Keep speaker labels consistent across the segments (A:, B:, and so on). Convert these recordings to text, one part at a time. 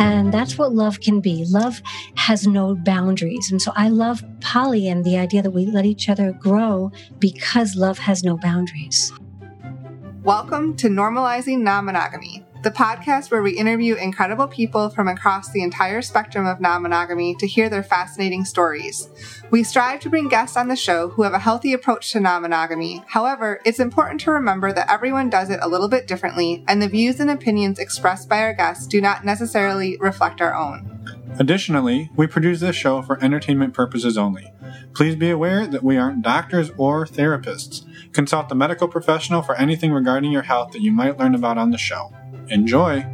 A: And that's what love can be. Love has no boundaries. And so I love poly and the idea that we let each other grow because love has no boundaries.
B: Welcome to Normalizing Non Monogamy, the podcast where we interview incredible people from across the entire spectrum of non monogamy to hear their fascinating stories. We strive to bring guests on the show who have a healthy approach to non monogamy. However, it's important to remember that everyone does it a little bit differently, and the views and opinions expressed by our guests do not necessarily reflect our own.
C: Additionally, we produce this show for entertainment purposes only. Please be aware that we aren't doctors or therapists. Consult a medical professional for anything regarding your health that you might learn about on the show. Enjoy!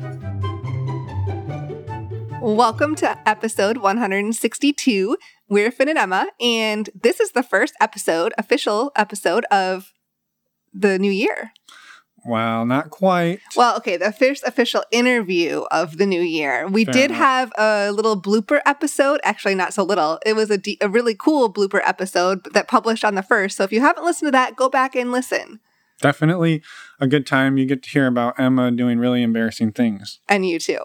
B: Welcome to episode 162. We're Finn and Emma, and this is the first episode, official episode of the new year.
C: Well, not quite.
B: Well, okay, the first official interview of the new year. We
C: Fair
B: did
C: enough.
B: have a little blooper episode. Actually, not so little. It was a, de- a really cool blooper episode that published on the first. So if you haven't listened to that, go back and listen.
C: Definitely a good time. You get to hear about Emma doing really embarrassing things.
B: And you too.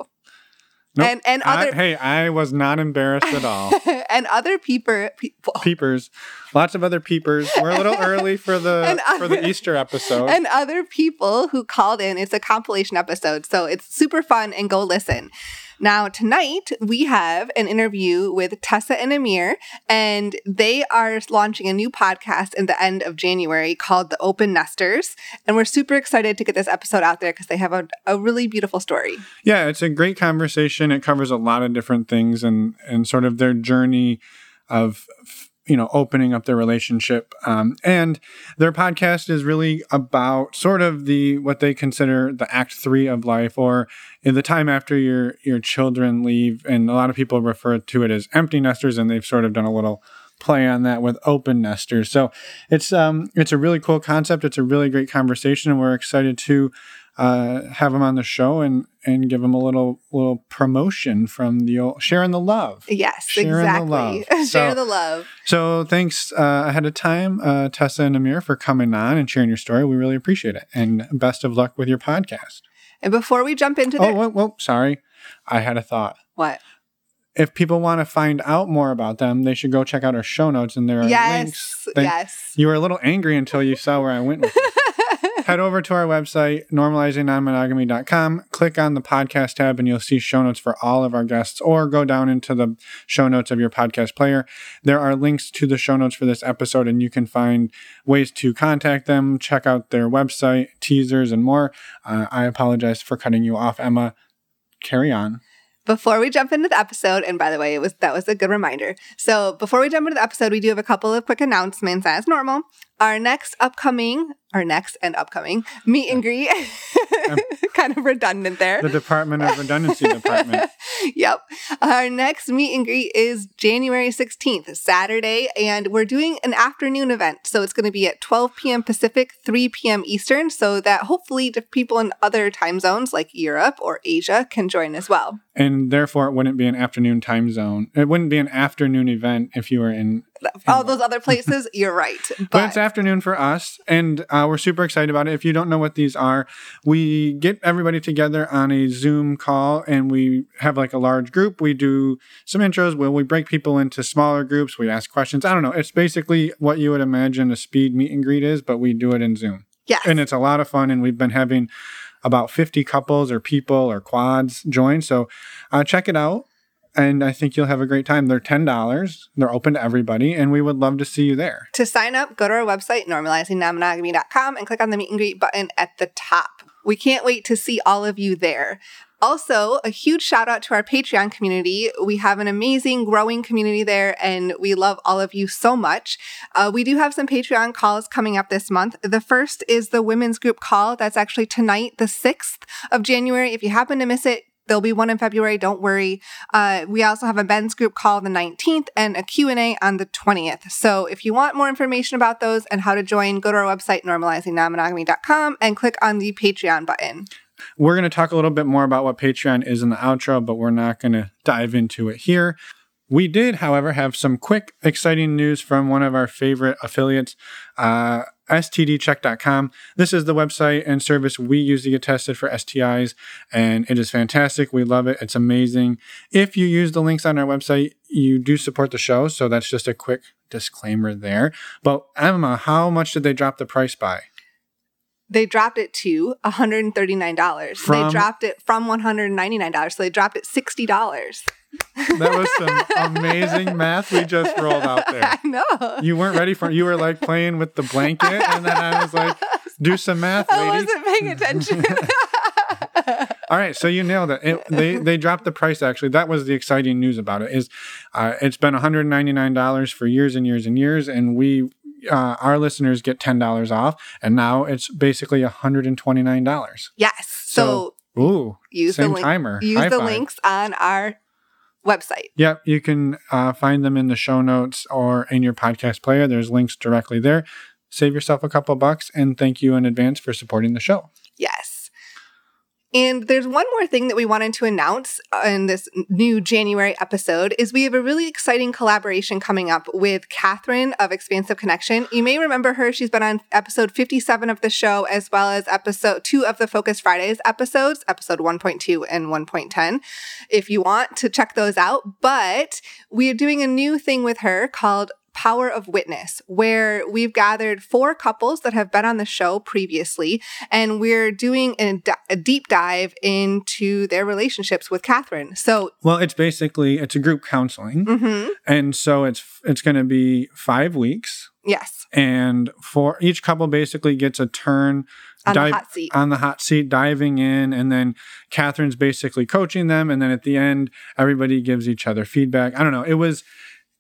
C: Nope.
B: And and
C: I-
B: other
C: hey, I was not embarrassed at all.
B: and other peeper people
C: peepers, lots of other peepers. We're a little early for the
B: And
C: for the Easter episode.
B: and other people who called in. It's a compilation episode, so it's super fun and go listen. Now, tonight we have an interview with Tessa and Amir, and they are launching a new podcast in the end of January called The Open Nesters. And we're super excited to get this episode out there because they have a, a really beautiful story.
C: Yeah, it's a great conversation. It covers a lot of different things and and sort of their journey of you know opening up their relationship. Um, and their podcast is really about sort of the what they consider the act three of life, or in the time after your your children leave. And a lot of people refer to it as empty nesters, and they've sort of done a little play on that with open nesters. So it's um it's a really cool concept. It's a really great conversation, and we're excited to uh, have them on the show and and give them a little little promotion from the old sharing the love.
B: Yes,
C: Sharing the
B: exactly.
C: love.
B: Share
C: So-
B: the love.
C: So thanks uh, ahead of time, uh, Tessa and Amir, for coming on and sharing your story. We really appreciate it, and best of luck with your podcast.
B: And before we jump into the
C: Oh,
B: the
C: whoa, whoa, sorry, I had a thought.
B: what?
C: If people want to find out more about them, they should go check out our show notes, and there are
B: Yes,
C: links.
B: yes.
C: You were a little angry until you saw where I went with. Head over to our website, normalizingnonmonogamy.com, click on the podcast tab, and you'll see show notes for all of our guests, or go down into the show notes of your podcast player. There are links to the show notes for this episode, and you can find ways to contact them, check out their website, teasers, and more. Uh, I apologize for cutting you off, Emma. Carry on.
B: Before we jump into the episode, and by the way, it was that was a good reminder. So before we jump into the episode, we do have a couple of quick announcements as normal. Our next upcoming, our next and upcoming meet and greet, kind of redundant there.
C: The Department of Redundancy Department.
B: yep. Our next meet and greet is January 16th, Saturday, and we're doing an afternoon event. So it's going to be at 12 p.m. Pacific, 3 p.m. Eastern, so that hopefully people in other time zones like Europe or Asia can join as well.
C: And therefore, it wouldn't be an afternoon time zone. It wouldn't be an afternoon event if you were in
B: All those other places, you're right.
C: But,
B: But,
C: it's afternoon for us, and uh, we're super excited about it. If you don't know what these are, we get everybody together on a Zoom call, and we have like a large group. We do some intros where we break people into smaller groups. We ask questions. I don't know. It's basically what you would imagine a speed meet and greet is, but we do it in Zoom,
B: yes.
C: and it's a lot of fun. And we've been having about 50 couples or people or quads join. So uh, check it out. And I think you'll have a great time. They're $10. They're open to everybody, and we would love to see you there.
B: to sign up, go to our website, normalizingnonmonogamy.com, and click on the meet and greet button at the top. We can't wait to see all of you there. Also, a huge shout out to our Patreon community. We have an amazing growing community there, and we love all of you so much. Uh, we do have some Patreon calls coming up this month. The first is the women's group call. That's actually tonight, the 6th of January. If you happen to miss it, There'll be one in February. Don't worry. Uh, we also have a men's group call the 19th and a Q&A on the 20th. So if you want more information about those and how to join, go to our website, normalizingnonmonogamy.com, and click on the Patreon button.
C: We're going to talk a little bit more about what Patreon is in the outro, but we're not going to dive into it here. We did, however, have some quick, exciting news from one of our favorite affiliates. Uh, stdcheck.com. This is the website and service we use to get tested for STIs, and it is fantastic. We love it. It's amazing. If you use the links on our website, you do support the show. So that's just a quick disclaimer there. But Emma, how much did they drop the price by?
B: They dropped it to $139.
C: From-
B: they dropped it from $199. So they dropped it $60.
C: That was some amazing math we just rolled out there.
B: I know.
C: You weren't ready for it. You were like playing with the blanket, and then I was like, do some math, lady.
B: I wasn't paying attention.
C: All right, so you nailed it. it. They they dropped the price. Actually, that was the exciting news about it. Is uh, it's been one hundred ninety nine dollars for years and years and years, and we uh, our listeners get ten dollars off, and now it's basically one hundred and twenty nine dollars.
B: yes. So,
C: Ooh,
B: use
C: same
B: the link.
C: timer.
B: Use
C: High
B: the
C: five.
B: links on our website.
C: Yep, you can uh, find them in the show notes or in your podcast player. There's links directly there. Save yourself a couple bucks, and thank you in advance for supporting the show.
B: Yes. And there's one more thing that we wanted to announce uh, in this new January episode is we have a really exciting collaboration coming up with Catherine of Expansive Connection. You may remember her. She's been on episode 57 of the show, as well as episode two of the Focus Fridays episodes, episode 1.2 and 1.10, if you want to check those out. But we are doing a new thing with her called Power of Witness, where we've gathered four couples that have been on the show previously, and we're doing a, deep dive into their relationships with Catherine. So,
C: Well, it's basically it's a group counseling,
B: mhm,
C: and so it's it's going to be five weeks,
B: yes,
C: and for each couple basically gets a turn
B: on
C: dive-
B: the hot seat.
C: on the hot seat, diving in, and then Catherine's basically coaching them, and then at the end, everybody gives each other feedback. I don't know. It was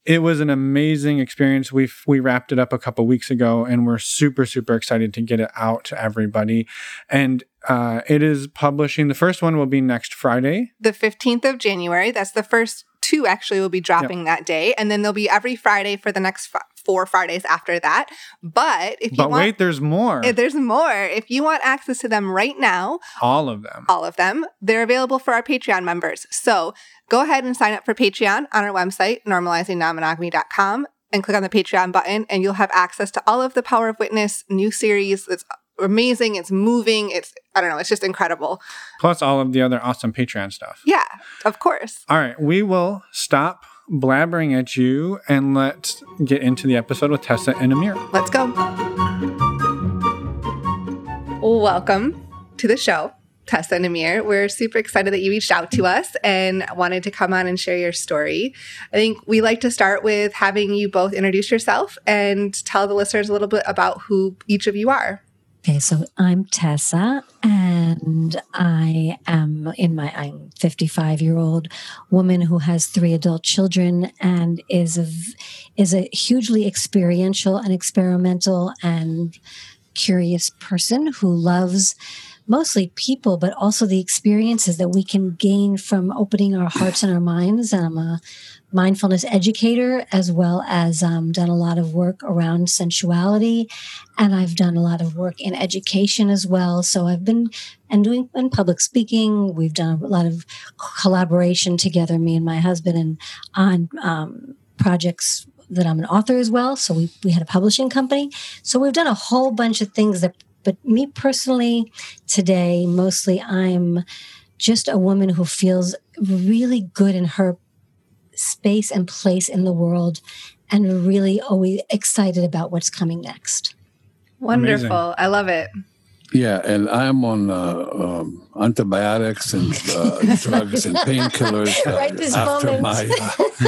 C: it was an amazing experience. We we wrapped it up a couple weeks ago, and we're super super excited to get it out to everybody. And uh, it is publishing. The first one will be next Friday.
B: the 15th of January. That's the first two actually will be dropping that day. And then there'll be every Friday for the next f- four Fridays after that. But if you
C: But
B: want,
C: wait, there's more.
B: if there's more. If you want access to them right now,
C: All of them.
B: all of them. They're available for our Patreon members. So go ahead and sign up for Patreon on our website, normalizingnonmonogamy.com, and click on the Patreon button, and you'll have access to all of the Power of Witness new series. It's amazing. It's moving. It's, I don't know, it's just incredible.
C: Plus all of the other awesome Patreon stuff.
B: Yeah, of course.
C: All right, we will stop blabbering at you and let's get into the episode with Tessa and Amir.
B: Let's go. Welcome to the show, Tessa and Amir. We're super excited that you reached out to us and wanted to come on and share your story. I think we like to start with having you both introduce yourself and tell the listeners a little bit about who each of you are.
A: Okay, so I'm Tessa, and I am in my I'm 55 year old woman who has three adult children and is a is a hugely experiential and experimental and curious person who loves mostly people, but also the experiences that we can gain from opening our hearts and our minds. And I'm a mindfulness educator as well as um, done a lot of work around sensuality and I've done a lot of work in education as well. So I've been and doing in public speaking. We've done a lot of collaboration together, me and my husband, and on um, projects that I'm an author as well. So we we had a publishing company. So we've done a whole bunch of things that. But me personally, today mostly I'm just a woman who feels really good in her space and place in the world and really always excited about what's coming next.
B: Wonderful.
C: Amazing.
B: I love it.
D: Yeah, and I'm on uh, um, antibiotics and uh, drugs and painkillers uh,
A: Right
D: after
A: moment.
D: my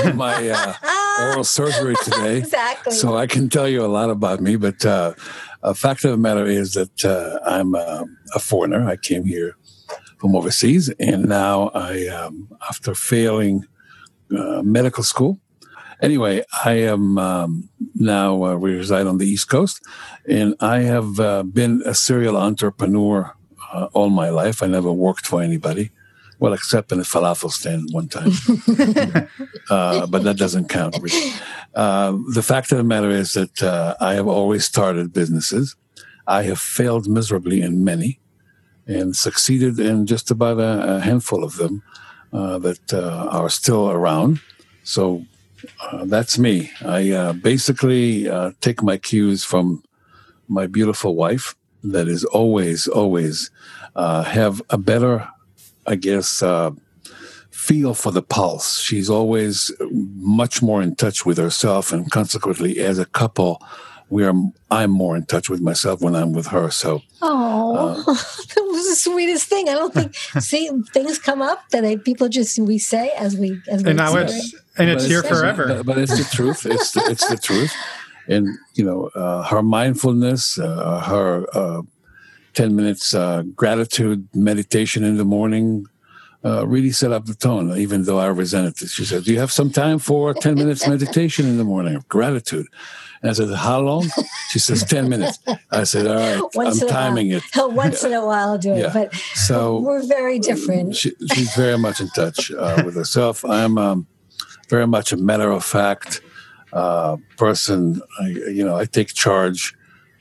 D: uh, my uh, oral surgery today.
A: Exactly.
D: So I can tell you a lot about me, but uh, a fact of the matter is that uh, I'm uh, a foreigner. I came here from overseas, and now I, um, after failing uh, medical school, anyway, I am um, now uh, we reside on the East Coast, and I have uh, been a serial entrepreneur uh, all my life. I never worked for anybody. Well, except in a falafel stand one time, uh, but that doesn't count. Really. Uh, the fact of the matter is that uh, I have always started businesses. I have failed miserably in many, and succeeded in just about a, a handful of them uh, that uh, are still around. So uh, that's me. I uh, basically uh, take my cues from my beautiful wife that is always, always uh, have a better, I guess, uh, feel for the pulse. She's always much more in touch with herself, and consequently, as a couple, we are. I'm more in touch with myself when I'm with her. So,
A: oh, uh, that was the sweetest thing. I don't think see things come up that I, people just we say as we as we
C: and now it's and it's here forever.
D: But, but, it's the truth. It's the, it's the truth. And you know, uh, her mindfulness, uh, her uh, ten minutes uh, gratitude meditation in the morning, uh, really set up the tone, even though I resented it. She said, Do you have some time for 10 minutes meditation in the morning of gratitude? And I said, How long? She says, 10 minutes. I said, All right, Once I'm timing it.
A: Once in a while, I'll do it. Yeah. But so we're very different.
D: She, she's very much in touch uh, with herself. I'm um, very much a matter of fact uh, person. I, you know, I take charge.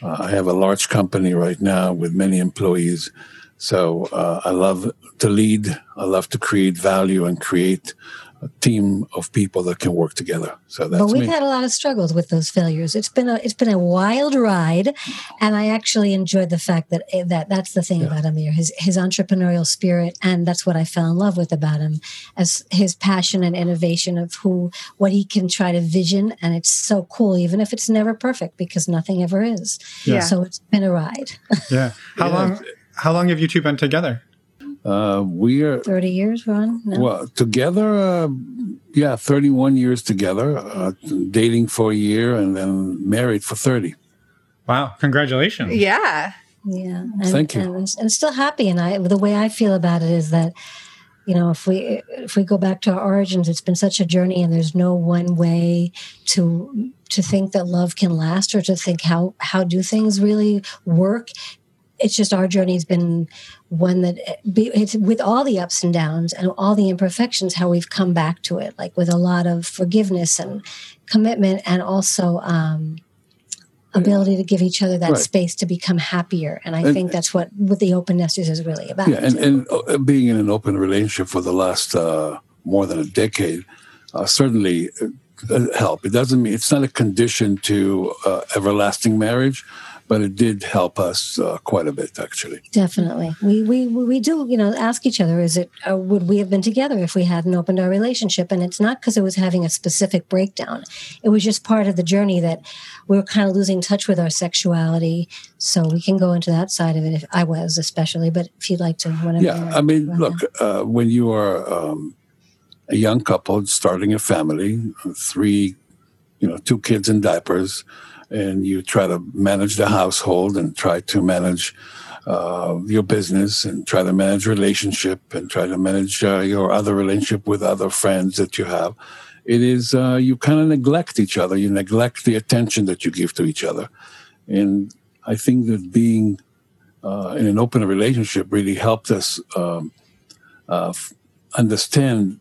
D: Uh, I have a large company right now with many employees. So uh, I love to lead. I love to create value and create a team of people that can work together. So that's
A: But we've
D: me.
A: had a lot of struggles with those failures. It's been a it's been a wild ride, and I actually enjoyed the fact that eh, that that's the thing yeah. about Amir his his entrepreneurial spirit, and that's what I fell in love with about him as his passion and innovation of who what he can try to vision, and it's so cool, even if it's never perfect because nothing ever is. Yeah. So it's been a ride.
C: Yeah. How yeah. long? How long have you two been together?
D: Uh, we are
A: 30 years, Ron?
D: No. Well, together, uh, yeah, 31 years together, uh, dating for a year and then married for 30.
C: Wow. Congratulations.
B: Yeah.
A: Yeah.
D: And, Thank you.
A: And, and still happy. And I, the way I feel about it is that, you know, if we, if we go back to our origins, it's been such a journey and there's no one way to, to think that love can last or to think how, how do things really work it's just our journey has been one that it's with all the ups and downs and all the imperfections how we've come back to it like with a lot of forgiveness and commitment and also um, ability to give each other that right. space to become happier. And i and, think that's what what the open nesters is really about.
D: Yeah and, and uh, being in an open relationship for the last uh, more than a decade uh, certainly uh, help. It doesn't mean it's not a condition to uh, everlasting marriage but it did help us uh, quite a bit, actually.
A: Definitely, we we we do you know ask each other: Is it uh, would we have been together if we hadn't opened our relationship? And it's not because it was having a specific breakdown; it was just part of the journey that we were kind of losing touch with our sexuality. So we can go into that side of it. If I was, especially, but if you'd like to, whenever.
D: Yeah, I mean, look, uh, when you are um, a young couple starting a family, three, you know, two kids in diapers and you try to manage the household and try to manage uh, your business and try to manage relationship and try to manage uh, your other relationship with other friends that you have. It is uh, you kind of neglect each other. You neglect the attention that you give to each other. And i think that being uh, in an open relationship really helped us um, uh, f- understand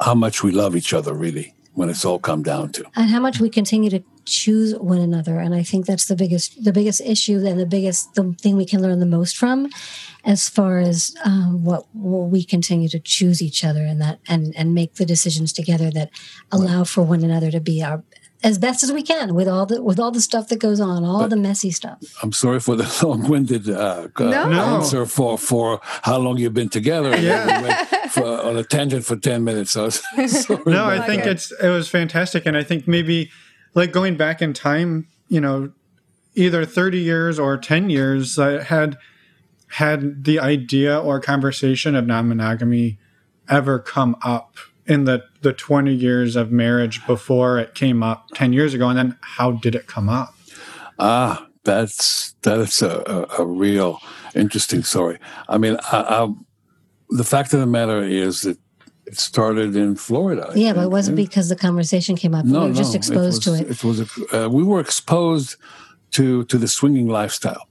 D: how much we love each other really when it's all come down to.
A: And how much we continue to choose one another and i think that's the biggest the biggest issue and the biggest the thing we can learn the most from as far as um, what, what, we continue to choose each other and that and and make the decisions together that allow for one another to be our as best as we can with all the with all the stuff that goes on, all but the messy stuff.
D: I'm sorry for the long-winded uh, no. answer for for how long you've been together. Yeah. for, on a tangent for ten minutes. So
C: no, I think it's it was fantastic, and I think maybe like going back in time, you know, either 30 years or 10 years, I had had the idea or conversation of non-monogamy ever come up in the the 20 years of marriage before it came up 10 years ago and then how did it come up?
D: Ah that's that's a, a, a real interesting story. I mean I, I, the fact of the matter is that it started in Florida.
A: Yeah, but it wasn't because the conversation came up. No, we were no, just exposed
D: it was,
A: to it.
D: It was a, uh, we were exposed to to the swinging lifestyle,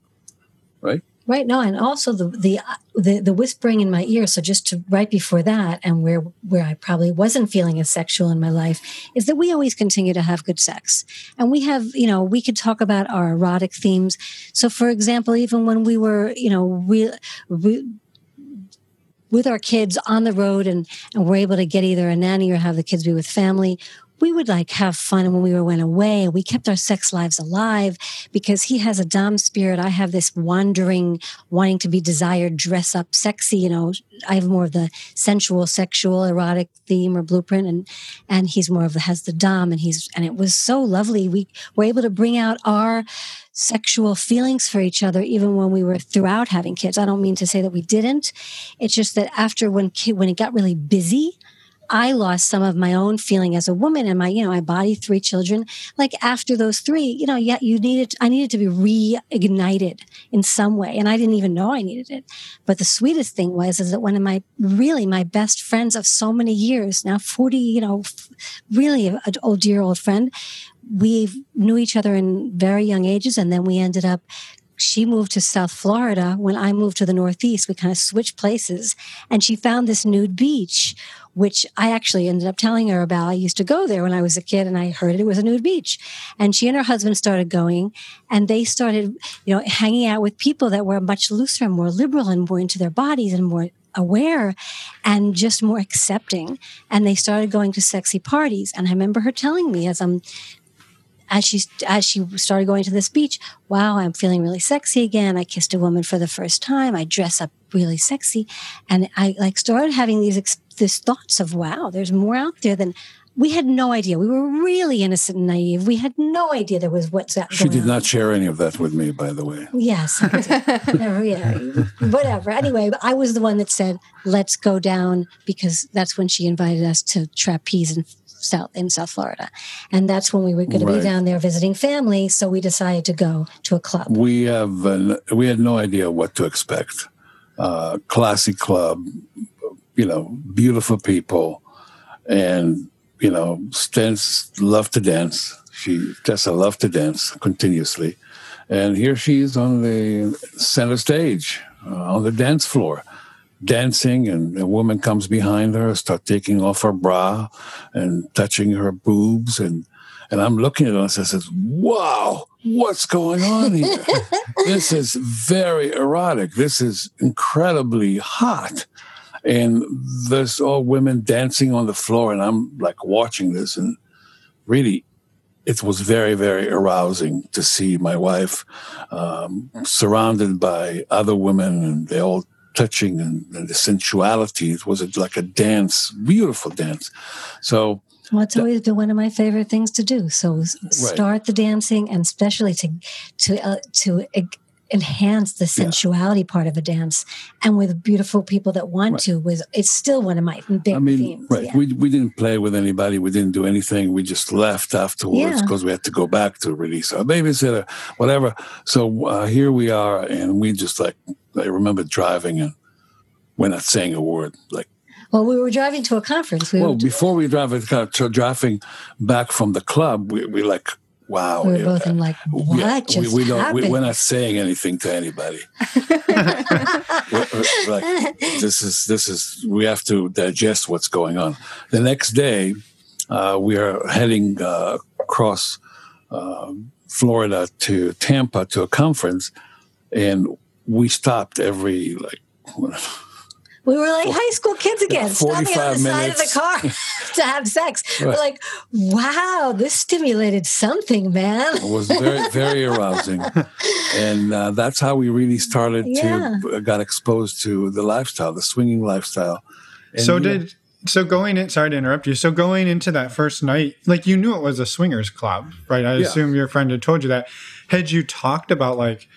D: right?
A: Right. No, and also the, the the the whispering in my ear. So just to right before that, and where where I probably wasn't feeling as sexual in my life, is that we always continue to have good sex, and we have you know we could talk about our erotic themes. So, for example, even when we were you know we, we with our kids on the road and, and we're able to get either a nanny or have the kids be with family, we would like have fun when we were went away. We kept our sex lives alive because he has a dom spirit. I have this wandering, wanting to be desired, dress up sexy. You know, I have more of the sensual, sexual, erotic theme or blueprint, and and he's more of the has the dom, and he's and it was so lovely. We were able to bring out our sexual feelings for each other even when we were throughout having kids. I don't mean to say that we didn't. It's just that after when when it got really busy, I lost some of my own feeling as a woman and my, you know, I body three children. Like after those three, you know, yeah, you needed, I needed to be reignited in some way. And I didn't even know I needed it. But the sweetest thing was, is that one of my, really my best friends of so many years, now 40, you know, really an old, dear old friend, we knew each other in very young ages. And then we ended up she moved to South Florida. When I moved to the Northeast, we kind of switched places and she found this nude beach, which I actually ended up telling her about. I used to go there when I was a kid and I heard it was a nude beach. And she and her husband started going and they started, you know, hanging out with people that were much looser and more liberal and more into their bodies and more aware and just more accepting. And they started going to sexy parties. And I remember her telling me as I'm as she as she started going to this beach, wow, I'm feeling really sexy again. I kissed a woman for the first time. I dress up really sexy, and I like started having these these thoughts of wow, there's more out there than we had no idea. We were really innocent and naive. We had no idea there was what's that.
D: She did
A: on.
D: not share any of that with me, by the way.
A: Yes, Never, yeah, whatever. Anyway, I was the one that said, "Let's go down," because that's when she invited us to trapeze and South in South Florida, and that's when we were going right. to be down there visiting family. So we decided to go to a club.
D: We have uh, we had no idea what to expect. Uh, classy club, you know, beautiful people, and you know, Stens loved to dance. She Tessa loved to dance continuously, and here she is on the center stage uh, on the dance floor dancing and a woman comes behind her start taking off her bra and touching her boobs and and i'm looking at her and i says wow what's going on here? This is very erotic. This is incredibly hot. And there's all women dancing on the floor and i'm like watching this and really it was very, very arousing to see my wife um, surrounded by other women, and they all touching and, and the sensuality. It was a, like a dance, beautiful dance. So
A: well, it's always been one of my favorite things to do. So start right. the dancing, and especially to to uh, to enhance the sensuality yeah. part of a dance, and with beautiful people that want right. to. Was it's still one of my big I mean, themes.
D: Right. Yeah. We we didn't play with anybody. We didn't do anything. We just left afterwards because yeah. we had to go back to release our babysitter, whatever. So uh, here we are, and we just like I remember driving and we're not saying a word. Like,
A: well, we were driving to a conference.
D: We well, before we drive, driving back from the club, we, we like, wow.
A: We were both in like, what yeah, just
D: we, we
A: don't,
D: we, are not saying anything to anybody. we're, we're like, this is this is we have to digest what's going on. The next day, uh, we are heading uh, across uh, Florida to Tampa to a conference, and we stopped every like
A: we were like high school kids again, standing on the side of the car to have sex. Right. We're like, wow, this stimulated something, man.
D: It was very, very arousing. and uh, that's how we really started yeah. to, uh, got exposed to the lifestyle, the swinging lifestyle.
C: And, so did, know, so going in, sorry to interrupt you. So going into that first night, like you knew it was a swingers club, right? I yeah. assume your friend had told you that. Had you talked about like,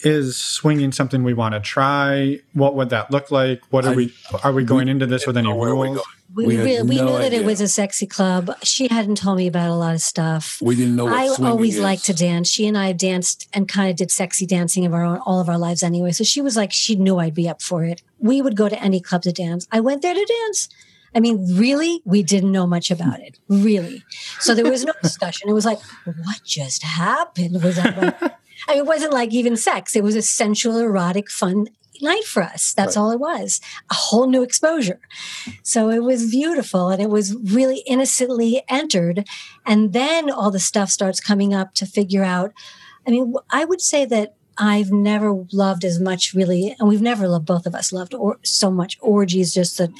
C: is swinging something we want to try? What would that look like? What are I, we are we going we, into this with any rules?
A: We, we, we, we no knew idea. that it was a sexy club. She hadn't told me about a lot of stuff.
D: We didn't know. I
A: always
D: is.
A: liked to dance. She and I danced and kind of did sexy dancing of our own, all of our lives anyway. So she was like, she knew I'd be up for it. We would go to any club to dance. I went there to dance. I mean, really, we didn't know much about it. Really. So there was no discussion. It was like, what just happened? Was that like, I mean, it wasn't like even sex. It was a sensual, erotic, fun night for us. That's right. all it was. A whole new exposure. So it was beautiful and it was really innocently entered. And then all the stuff starts coming up to figure out. I mean, I would say that I've never loved as much really, and we've never loved, both of us loved or so much orgies, just the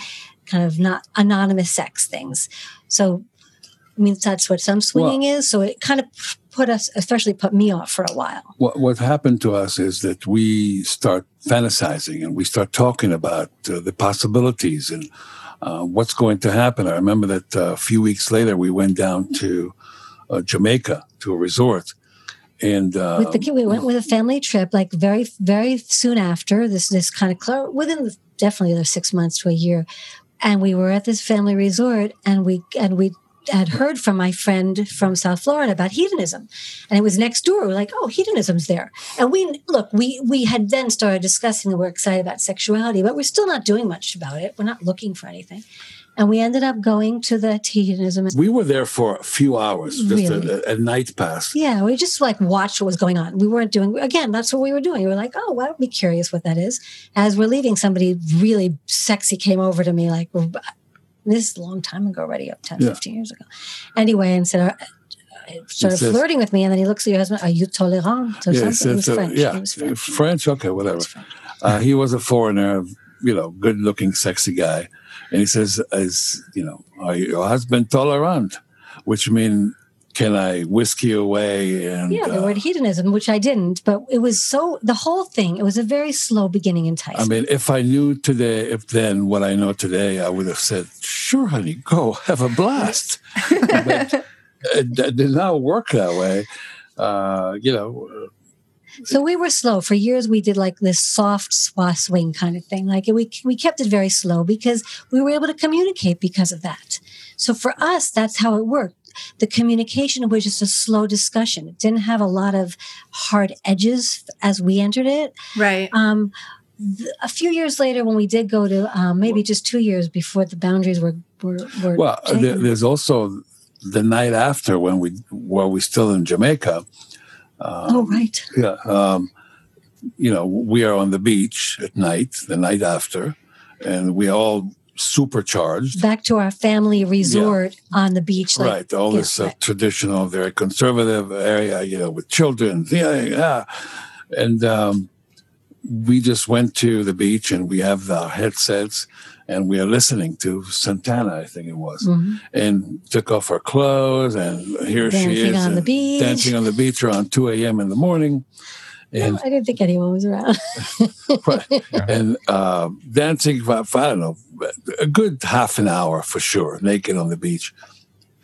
A: kind of not anonymous sex things. So I mean, that's what some swinging
D: Well-
A: is. So it kind of put us, especially put me off for a while.
D: What what happened to us is that we start fantasizing and we start talking about uh, the possibilities and uh, what's going to happen. I remember that uh, a few weeks later we went down to uh, Jamaica to a resort, and uh,
A: with the we went with a family trip, like very, very soon after this, this kind of cl- within the, definitely the six months to a year, and we were at this family resort, and we and we had heard from my friend from South Florida about hedonism, and it was next door. We were like, "Oh, hedonism's there," and we look, we we had then started discussing that we're excited about sexuality, but we're still not doing much about it. We're not looking for anything, and we ended up going to the hedonism.
D: we were there for a few hours, just
A: Really?
D: a, a, a night pass.
A: Yeah, we just like watched what was going on. We weren't doing again. That's what we were doing. We were like, oh, well, I'd be curious what that is. As we're leaving, somebody really sexy came over to me, like this is a long time ago already, 10,
D: Yeah.
A: 15 years ago. Anyway, and said, uh, started
D: says-
A: flirting with me, and then he looks at your husband. Are you tolerant or
D: Yeah,
A: something?
D: so-
A: he was
D: so-
A: French.
D: yeah,
A: He was French.
D: French. Okay, whatever. Uh, he was a foreigner, you know, good-looking, sexy guy, and he says, "Is you know, are your husband tolerant?" Which mean, can I whisk you away? And
A: Yeah, the
D: uh,
A: word hedonism, which I didn't, but it was so the whole thing. It was a very slow beginning in Tyson.
D: I mean, if I knew today, if then what I know today, I would have said, "Sure, honey, go have a blast." but it, it did not work that way. Uh, you know,
A: So we were slow for years. We did like this soft swa swing kind of thing. Like we we kept it very slow because we were able to communicate because of that. So for us, that's how it worked. The communication was just a slow discussion. It didn't have a lot of hard edges as we entered it.
B: Right.
A: Um, th- a few years later, when we did go to um, maybe just two years before the boundaries were were, were
D: Well, there, there's also the night after when we were we still in Jamaica.
A: oh right,
D: Yeah, um, you know, we are on the beach at night, the night after, and we all supercharged.
A: back to our family resort on the beach. Like,
D: right, all
A: yeah,
D: this uh,
A: right.
D: traditional, very conservative area, you know, with children. Yeah, yeah. And um, we just went to the beach and we have our headsets and we are listening to Santana, I think it was,
A: Mhm.
D: and took off our clothes and here she
A: Dancing
D: is
A: on the beach.
D: dancing on the beach around 2 a.m. in the morning. And
A: I didn't think anyone was around.
D: right. and uh, dancing for, for, I don't know a good half an hour for sure, naked on the beach.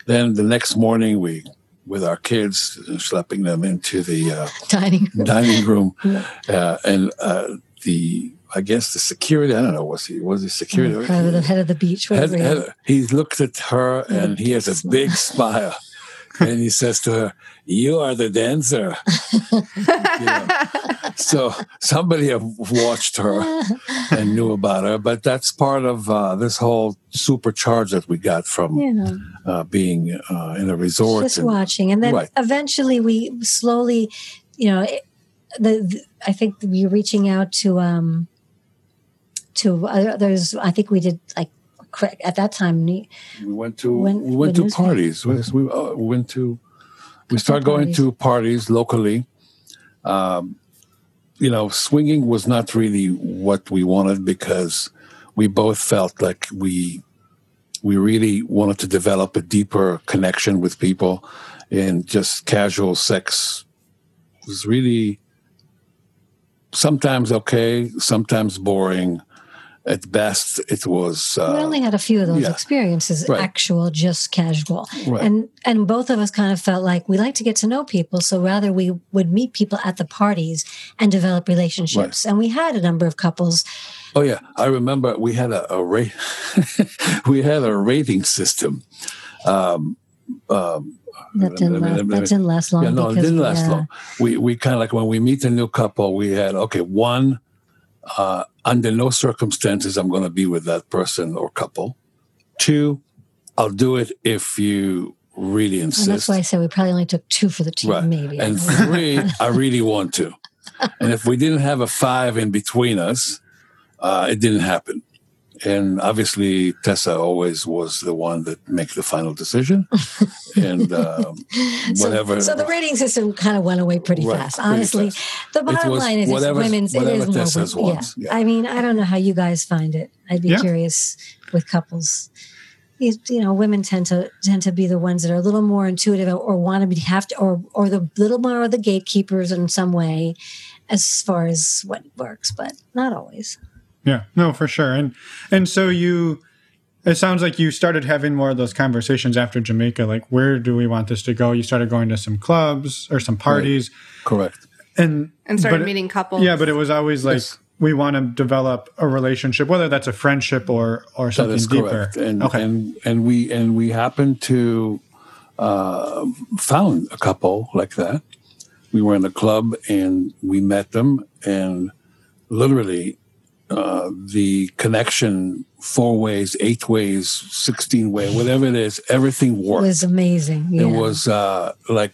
D: Then the next morning, we with our kids, schlepping them into the uh,
A: dining room.
D: dining room, uh, and uh, the I guess the security. I don't know. Was he was he security?
A: Of the head of the beach.
D: Head-
A: he
D: head- he looked at her and he has a big smile, and he says to her, "You are the dancer." You know, so somebody have watched her and knew about her, but that's part of uh, this whole supercharge that we got from
A: yeah,
D: uh, being uh, in a resort.
A: just
D: and-
A: watching, and then
D: Right.
A: eventually we slowly, you know, it, the, the I think we were reaching out to um to others. I think we did like at that time.
D: we went to
A: When-
D: we went to parties. We, we, uh, we went to we started going
A: parties.
D: to parties locally. Um, you know, swinging was not really what we wanted because we both felt like we we really wanted to develop a deeper connection with people, and just casual sex was really sometimes okay, sometimes boring. At best, it was. Uh,
A: we only had a few of those
D: yeah.
A: experiences,
D: Right.
A: actual, just casual,
D: Right.
A: and and both of us kind of felt like we like to get to know people. So rather, we would meet people at the parties and develop relationships. And we had a number of couples.
D: Oh yeah, I remember we had a, a rate. we had a rating system. Um, um,
A: That didn't last. That didn't last long.
D: yeah, no, it
A: because,
D: didn't last
A: yeah.
D: long. We we kind of like when we meet a new couple, we had okay, one. Uh, under no circumstances I'm going to be with that person or couple. Two, I'll do it if you really
A: And that's why I said we probably only took two for the team,
D: Right.
A: maybe.
D: And three, I really want to. And if we didn't have a five in between us, uh, it didn't happen. And obviously, Tessa always was the one that make the final decision. and um,
A: so,
D: whatever.
A: so the rating system kind of went away pretty
D: Right,
A: fast.
D: pretty
A: Honestly,
D: fast.
A: the bottom
D: was
A: line is it's
D: whatever-
A: women's. It
D: whatever
A: is more.
D: Tessa's
A: women-
D: wants,
A: Yeah.
D: yeah.
A: I mean, I don't know how you guys find it. I'd be
C: Yeah.
A: curious with couples. you, you know women tend to tend to be the ones that are a little more intuitive or want to be have to or or the little more of the gatekeepers in some way as far as what works but not always
C: Yeah, no, for sure. And and so you it sounds like you started having more of those conversations after Jamaica, like where do we want this to go? You started going to some clubs or some parties
D: Correct.
C: and
B: And started
C: but
B: meeting couples.
C: Yeah, but it was always like
D: Yes.
C: we want to develop a relationship, whether that's a friendship or or something
D: is
C: deeper.
D: correct. And,
C: okay.
D: and and we and we happened to uh, found a couple like that. We were in a club and we met them, and literally uh, the connection four ways, eight ways, sixteen way, whatever it is, everything worked.
A: it was amazing yeah.
D: It was uh, like,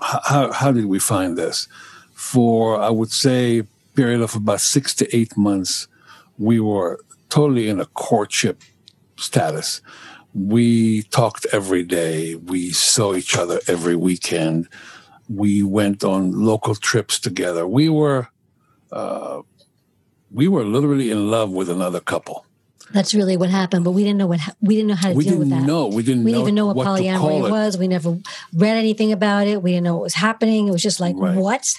D: how, how did we find this? For, I would say, period of about six to eight months, we were totally in a courtship status. We talked every day. We saw each other every weekend. We went on local trips together. We were, uh, we were literally in love with another couple.
A: that's really what happened but we didn't know what ha- we didn't know how to
D: We
A: deal with that
D: know. We didn't
A: we
D: know
A: didn't even know what,
D: what
A: polyamory was. We never read anything about it. We didn't know what was happening. It was just like,
D: Right.
A: what's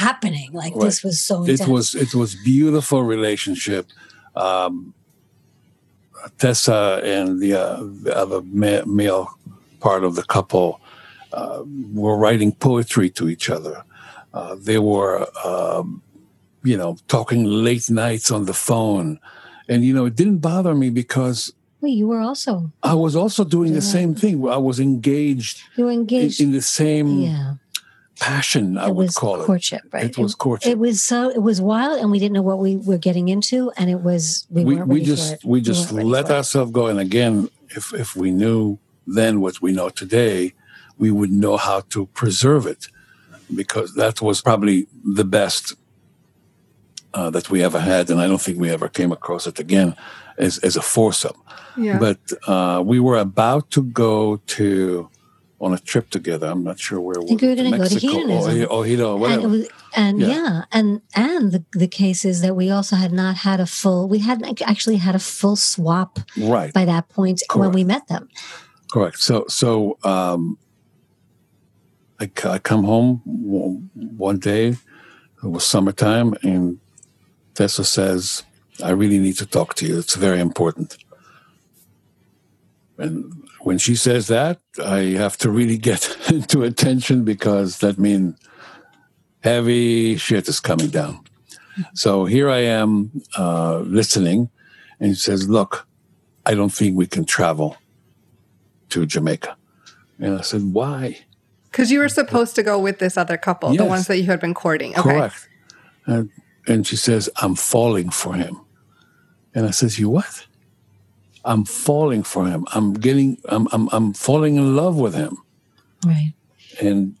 A: happening? Like
D: Right.
A: this was so intense.
D: it was it was beautiful relationship um tessa and the, uh, the other ma- male part of the couple uh, were writing poetry to each other uh, they were um, you know talking late nights on the phone. And you know it didn't bother me because
A: Wait, you were also
D: i was also doing the same thing. I was engaged
A: you were
D: in,
A: engaged.
D: in the same
A: yeah,
D: passion i
A: it
D: would call it.
A: courtship, right?
D: it was courtship.
A: It was so it was wild, and we didn't know what we were getting into, and it was we,
D: we, we just we just
A: weren't
D: let ourselves go. And again if if we knew then what we know today we would know how to preserve it because that was probably the best uh, that we ever had and i don't think we ever came across it again as, as a foursome
B: yeah.
D: but uh, we were about to go to on a trip together i'm not sure where
A: think we were gonna go to
D: Mexico
A: hedonism.
D: or, or, you know,
A: and,
D: whatever.
A: it was, and
D: Yeah.
A: yeah. and and the, the case is that we also had not had a full we hadn't actually had a full swap
D: right
A: by that point when we met them
D: Correct. So, so um, I, c- I come home one day. It was summertime, and Tessa says, "I really need to talk to you. It's very important." And when she says that, I have to really get into attention because that means heavy shit is coming down. So here I am uh, listening, and she says, "Look, I don't think we can travel." to Jamaica. And I said, why?
B: Because you were supposed to go with this other couple, the ones that you had been courting. Okay.
D: Correct. And, and she says, I'm falling for him. And I says, you what? I'm falling for him. I'm getting, I'm, I'm, I'm falling in love with him.
A: right
D: And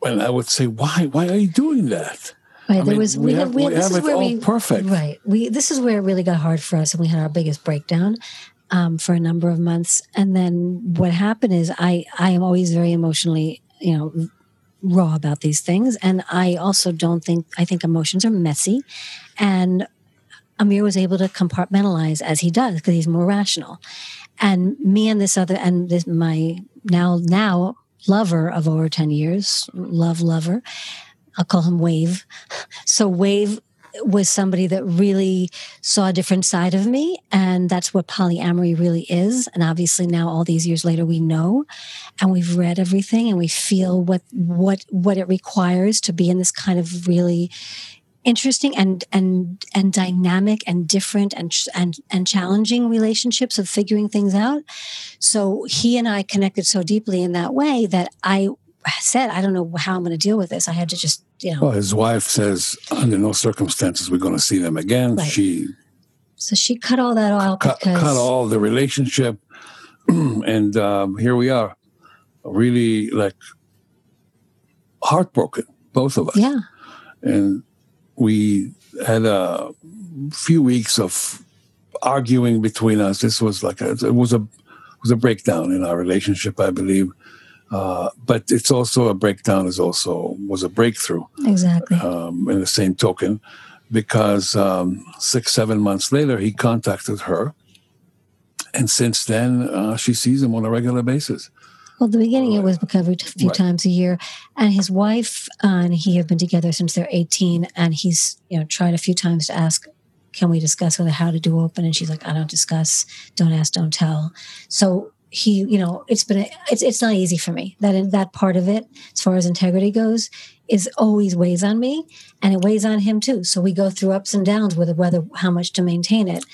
D: when I would say, why, why are you doing that?
A: Right.
D: I
A: there
D: mean,
A: was
D: we
A: we,
D: have-
A: we,
D: we
A: this
D: have
A: is
D: it
A: where
D: all
A: we
D: perfect.
A: Right. We this is where it really got hard for us, and we had our biggest breakdown um, for a number of months. And then what happened is I I am always very emotionally you know raw about these things, and I also don't think I think emotions are messy, and Amir was able to compartmentalize as he does because he's more rational, and me and this other and this my now now lover of over 10 years love lover I'll call him Wave. So Wave was somebody that really saw a different side of me and that's what polyamory really is. And obviously now all these years later we know and we've read everything and we feel what what what it requires to be in this kind of really interesting and and and dynamic and different and and and challenging relationships of figuring things out. So he and I connected so deeply in that way that I said I don't know how I'm going to deal with this I had to just you know
D: Well, his wife says, under no circumstances we're going to see them again.
A: Right.
D: She
A: So she cut all that out
D: cut,
A: because
D: cut all the relationship. and um, here we are, really like heartbroken, both of us.
A: yeah,
D: And we had a few weeks of arguing between us. This was like a, it was a it was a breakdown in our relationship, I believe. Uh, but it's also a breakdown. Is also was a breakthrough
A: exactly.
D: um, in the same token, because um, six, seven months later, he contacted her and since then, uh, she sees him on a regular basis.
A: Well, the beginning it was every few
D: Right.
A: times a year, and his wife uh, and he have been together since they're eighteen, and he's you know tried a few times to ask, "Can we discuss whether how to do open?" And she's like, "I don't discuss, don't ask, don't tell." So he, you know, it's been a, it's it's not easy for me that that part of it, as far as integrity goes, is always weighs on me, and it weighs on him too. So we go through ups and downs with whether how much to maintain it.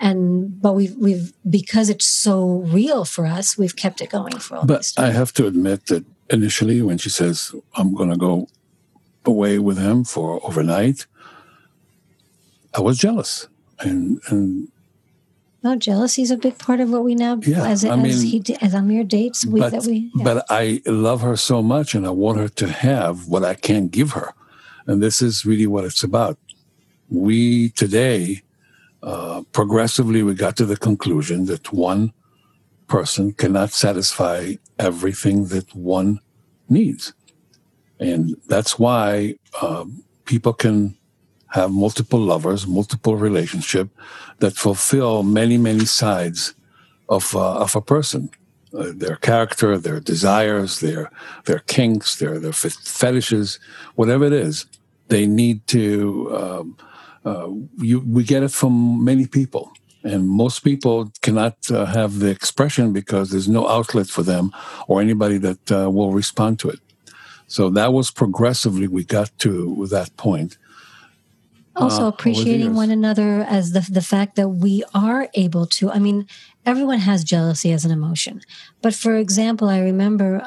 A: And but we've we've because it's so real for us, we've kept it going for all
D: But I have to admit that initially, when she says, I'm going to go away with him for overnight, I was jealous. And, and
A: No, jealousy is a big part of what we now,
D: Yeah,
A: as,
D: I
A: as
D: mean,
A: he d- as Amir dates, we,
D: but,
A: that we. yeah.
D: but I love her so much and I want her to have what I can't give her. And this is really what it's about. We today, uh, progressively, we got to the conclusion that one person cannot satisfy everything that one needs. And that's why um, people can have multiple lovers, multiple relationship that fulfill many, many sides of, uh, of a person uh, their character, their desires, their their kinks, their their fe- fetishes, whatever it is, they need to. Um, uh, you, we get it from many people, and most people cannot uh, have the expression because there's no outlet for them or anybody that uh, will respond to it. So that was progressively we got to that point.
A: Also
D: uh,
A: appreciating one another as the the fact that we are able to. I mean, everyone has jealousy as an emotion, but for example, I remember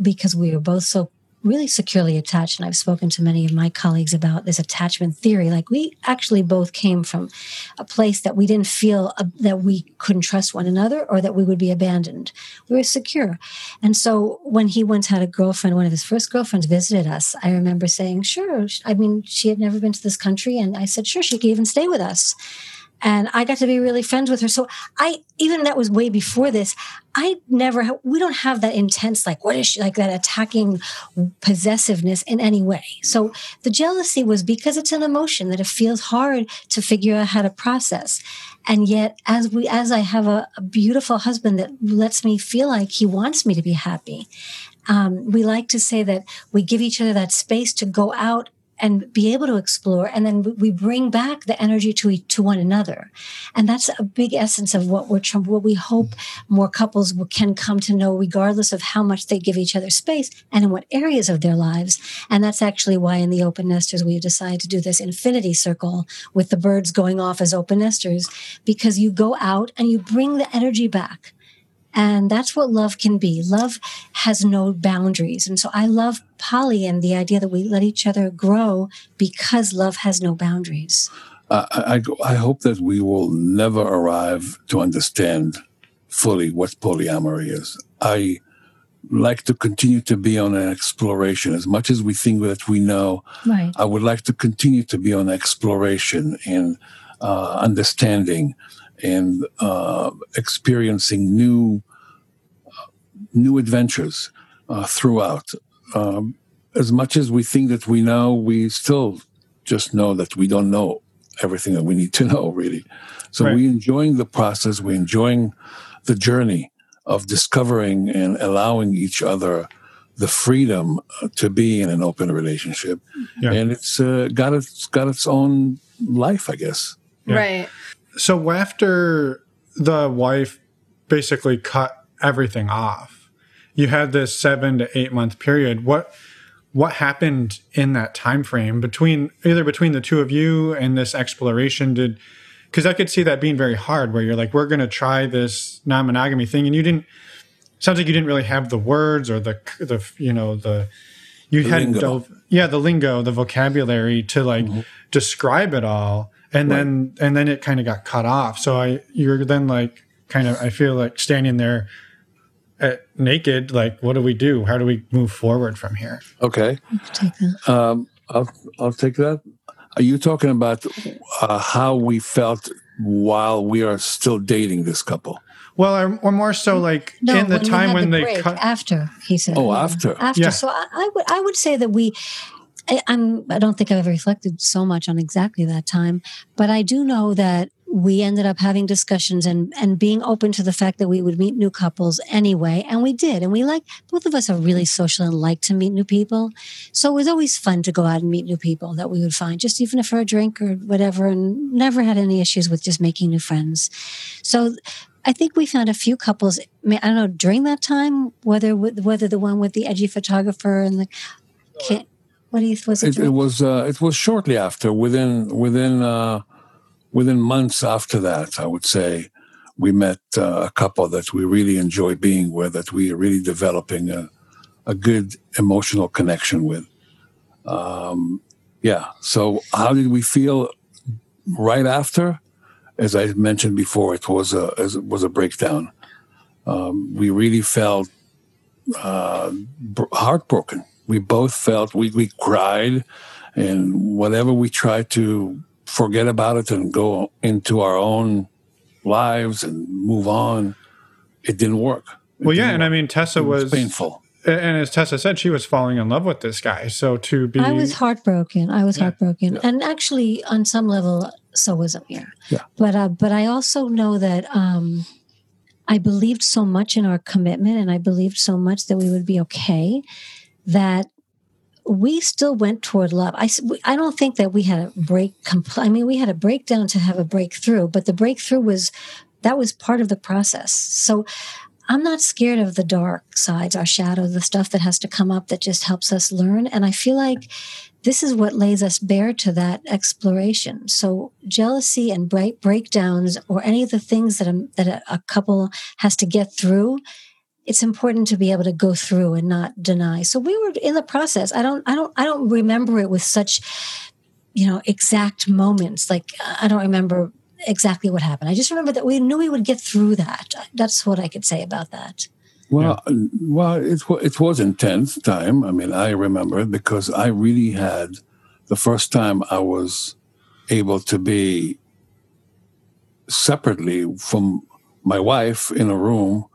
A: because we were both so really securely attached, and I've spoken to many of my colleagues about this attachment theory. Like we actually both came from a place that we didn't feel uh, that we couldn't trust one another or that we would be abandoned. We were secure, and so when he once had a girlfriend, one of his first girlfriends visited us, I remember saying, "Sure." I mean, she had never been to this country, and I said, "Sure, she could even stay with us." And I got to be really friends with her. So I, even that was way before this. I never, we don't have that intense, like, what is she, like that attacking possessiveness in any way. So the jealousy was because it's an emotion that it feels hard to figure out how to process. And yet, as we, as I have a, a beautiful husband that lets me feel like he wants me to be happy, um, we like to say that we give each other that space to go out and be able to explore and then we bring back the energy to to one another. And that's a big essence of what we're what we hope more couples can come to know regardless of how much they give each other space and in what areas of their lives. And that's actually why in the open nesters we decided to do this infinity circle with the birds going off as open nesters because you go out and you bring the energy back and that's what love can be. Love has no boundaries. And so I love poly and the idea that we let each other grow because love has no boundaries.
D: I, I, I hope that we will never arrive to understand fully what polyamory is. I like to continue to be on an exploration as much as we think that we know.
A: Right.
D: I would like to continue to be on exploration and uh, understanding and uh, experiencing new new adventures uh, throughout. Um, as much as we think that we know, we still just know that we don't know everything that we need to know, really. So
C: Right.
D: we're enjoying the process, we're enjoying the journey of discovering and allowing each other the freedom uh, to be in an open relationship.
C: Yeah.
D: And it's uh, got its got its own life, I guess.
C: Yeah.
B: Right.
C: So after the wife basically cut everything off, you had this seven to eight month period. What what happened in that time frame between either between the two of you and this exploration? Did because I could see that being very hard, where you're like, we're going to try this non monogamy thing, and you didn't. Sounds like you didn't really have the words or the the you know the you
D: The
C: hadn't
D: lingo.
C: dove yeah the lingo the vocabulary to like mm-hmm. describe it all and then and then it kind of got cut off so i you're then like kind of i feel like standing there at naked like what do we do how do we move forward from here
D: Okay.
A: Take that.
D: Um, I'll I'll take that. Are you talking about uh, how we felt while we are still dating this couple?
C: well or, or more so like
A: No,
C: in the
A: when we
C: time
A: had
C: when
A: the
C: they
A: break,
C: cut
A: after he said.
D: Oh, after.
A: After.
C: Yeah.
A: So I, I would I would say that we. I, I'm. I don't think I've ever reflected so much on exactly that time, but I do know that we ended up having discussions and and being open to the fact that we would meet new couples anyway and we did and we like both of us are really social and like to meet new people so it was always fun to go out and meet new people that we would find just even for a drink or whatever and never had any issues with just making new friends so I think we found a few couples. I don't know during that time whether whether the one with the edgy photographer and the what do you was
D: it? It, it was uh, it was shortly after within within uh, within months after that, I would say, we met uh, a couple that we really enjoy being with, that we are really developing a, a good emotional connection with. Um, yeah. So, how did we feel right after? As I mentioned before, it was a it was a breakdown. Um, we really felt uh, heartbroken. We both felt we we cried, and whatever we tried to forget about it and go into our own lives and move on, it didn't work. It
C: well, yeah, and work. I mean Tessa was,
D: was, painful.
C: And as Tessa said, she was falling in love with this guy. So to be,
A: I was heartbroken. I was yeah. heartbroken, yeah. and actually, on some level, so was Amir.
D: Yeah.
A: But uh, but I also know that um, I believed so much in our commitment, and I believed so much that we would be okay that we still went toward love. I, I don't think that we had a break. I mean, we had a breakdown to have a breakthrough, but the breakthrough was that was part of the process. So I'm not scared of the dark sides, our shadow, the stuff that has to come up that just helps us learn. And I feel like this is what lays us bare to that exploration. So jealousy and break breakdowns or any of the things that a, that a, a couple has to get through it's important to be able to go through and not deny. So we were in the process. I don't, I don't, I don't remember it with such, you know, exact moments. Like I don't remember exactly what happened. I just remember that we knew we would get through that. That's what I could say about that.
D: Well, yeah. well, it, it was intense time. I mean, I remember because I really had the first time I was able to be separately from my wife in a room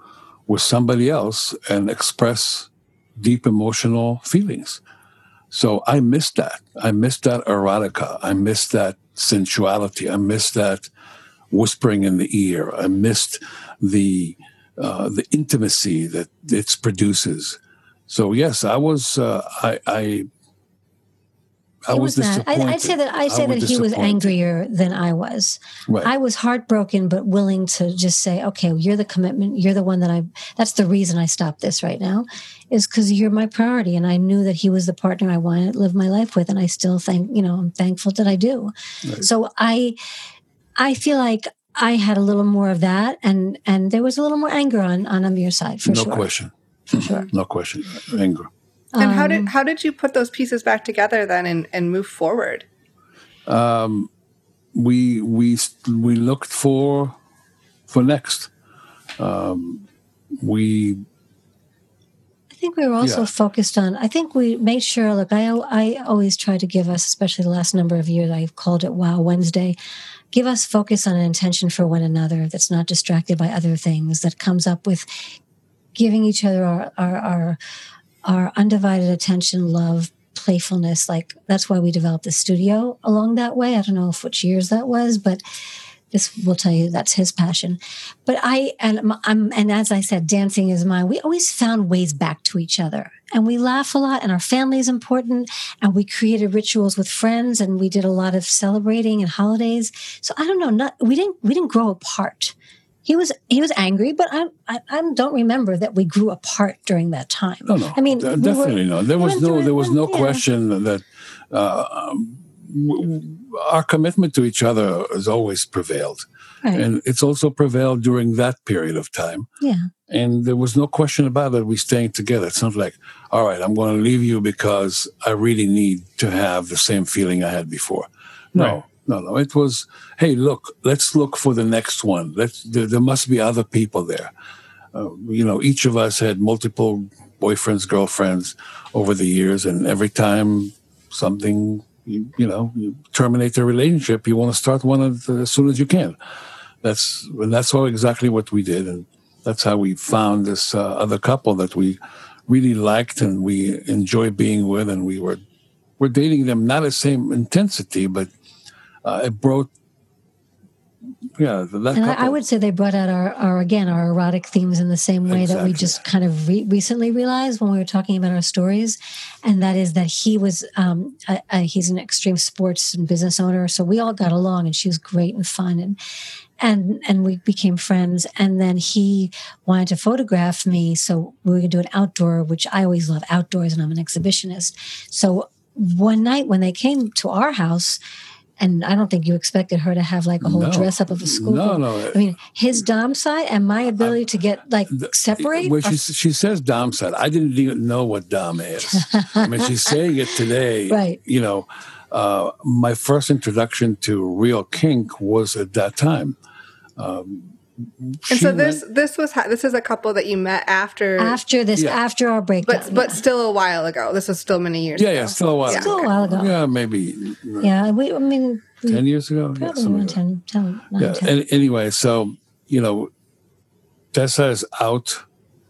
D: with somebody else and express deep emotional feelings. So I miss that. I miss that erotica. I miss that sensuality. I miss that whispering in the ear. I missed the uh, the intimacy that it produces. So yes, I was. Uh, I, I I was, was
A: I, would say that I say I that he was angrier than I was.
D: Right.
A: I was heartbroken, but willing to just say, "Okay, you're the commitment. You're the one that I. That's the reason I stopped this right now, is because you're my priority." And I knew that he was the partner I wanted to live my life with, and I still think, you know, I'm thankful that I do. Right. So I, I feel like I had a little more of that, and and there was a little more anger on on Amir's side for
D: no
A: sure.
D: No question.
A: For sure.
D: No question. Anger.
B: And um, how did um, how did you put those pieces back together then and, and move forward?
D: Um, we we we looked for for next. Um, we.
A: I think we were also yeah. focused on. I think we made sure. Look, I I always try to give us, especially the last number of years, I've called it Wow Wednesday. Give us focus on an intention for one another that's not distracted by other things. That comes up with giving each other our our, our our undivided attention, love, playfulness. Like that's why we developed the studio along that way. I don't know if which years that was, but this will tell you that's his passion. But I and I'm and as I said, dancing is mine. We always found ways back to each other, and we laugh a lot. And our family is important. And we created rituals with friends, and we did a lot of celebrating and holidays. So I don't know. Not we didn't we didn't grow apart he was he was angry, but I, I, I don't remember that we grew apart during that time.
D: No, no, I mean definitely we were, no. There was no there was no yeah. question that uh, w- our commitment to each other has always prevailed, right. and it's also prevailed during that period of time.
A: Yeah,
D: and there was no question about it. We staying together. It's not like, all right, I'm going to leave you because I really need to have the same feeling I had before. No. Right no, no. It was, hey, look, let's look for the next one. Let's. There, there must be other people there. Uh, you know, each of us had multiple boyfriends, girlfriends over the years, and every time something, you, you know, you terminate the relationship, you want to start one as soon as you can. That's and that's all exactly what we did, and that's how we found this uh, other couple that we really liked and we enjoyed being with, and we were we're dating them not the same intensity, but uh, it brought yeah, that
A: And I, I would say they brought out our, our again our erotic themes in the same way that we just kind of re- recently realized when we were talking about our stories, and that is that he was um, a, a, he's an extreme sports and business owner, so we all got along, and she was great and fun, and and and we became friends. And then he wanted to photograph me, so we were going to do an outdoor, which I always love outdoors, and I'm an exhibitionist. So one night when they came to our house. And I don't think you expected her to have like a whole
D: No.
A: dress up of a school.
D: No, no.
A: I mean, his dom side and my ability to get like separate.
D: When
A: are-
D: she she says dom side, I didn't even know what dom is. I mean, she's saying it today.
A: Right.
D: You know, uh, my first introduction to real kink was at that time. Um,
B: And so
D: went-
B: this this was this is a couple that you met after,
A: after this,
D: Yeah.
A: after our breakdown.
B: but but
A: yeah.
B: still a while ago. This was still many years.
D: yeah,
B: ago.
D: yeah, still a while.
B: Yeah.
A: still a while ago. Yeah,
D: maybe.
A: Yeah, we. I mean,
D: ten years ago. Yeah,
A: probably
D: like
A: 10, 10,
D: Yeah.
A: 10.
D: And anyway, so you know, Tessa is out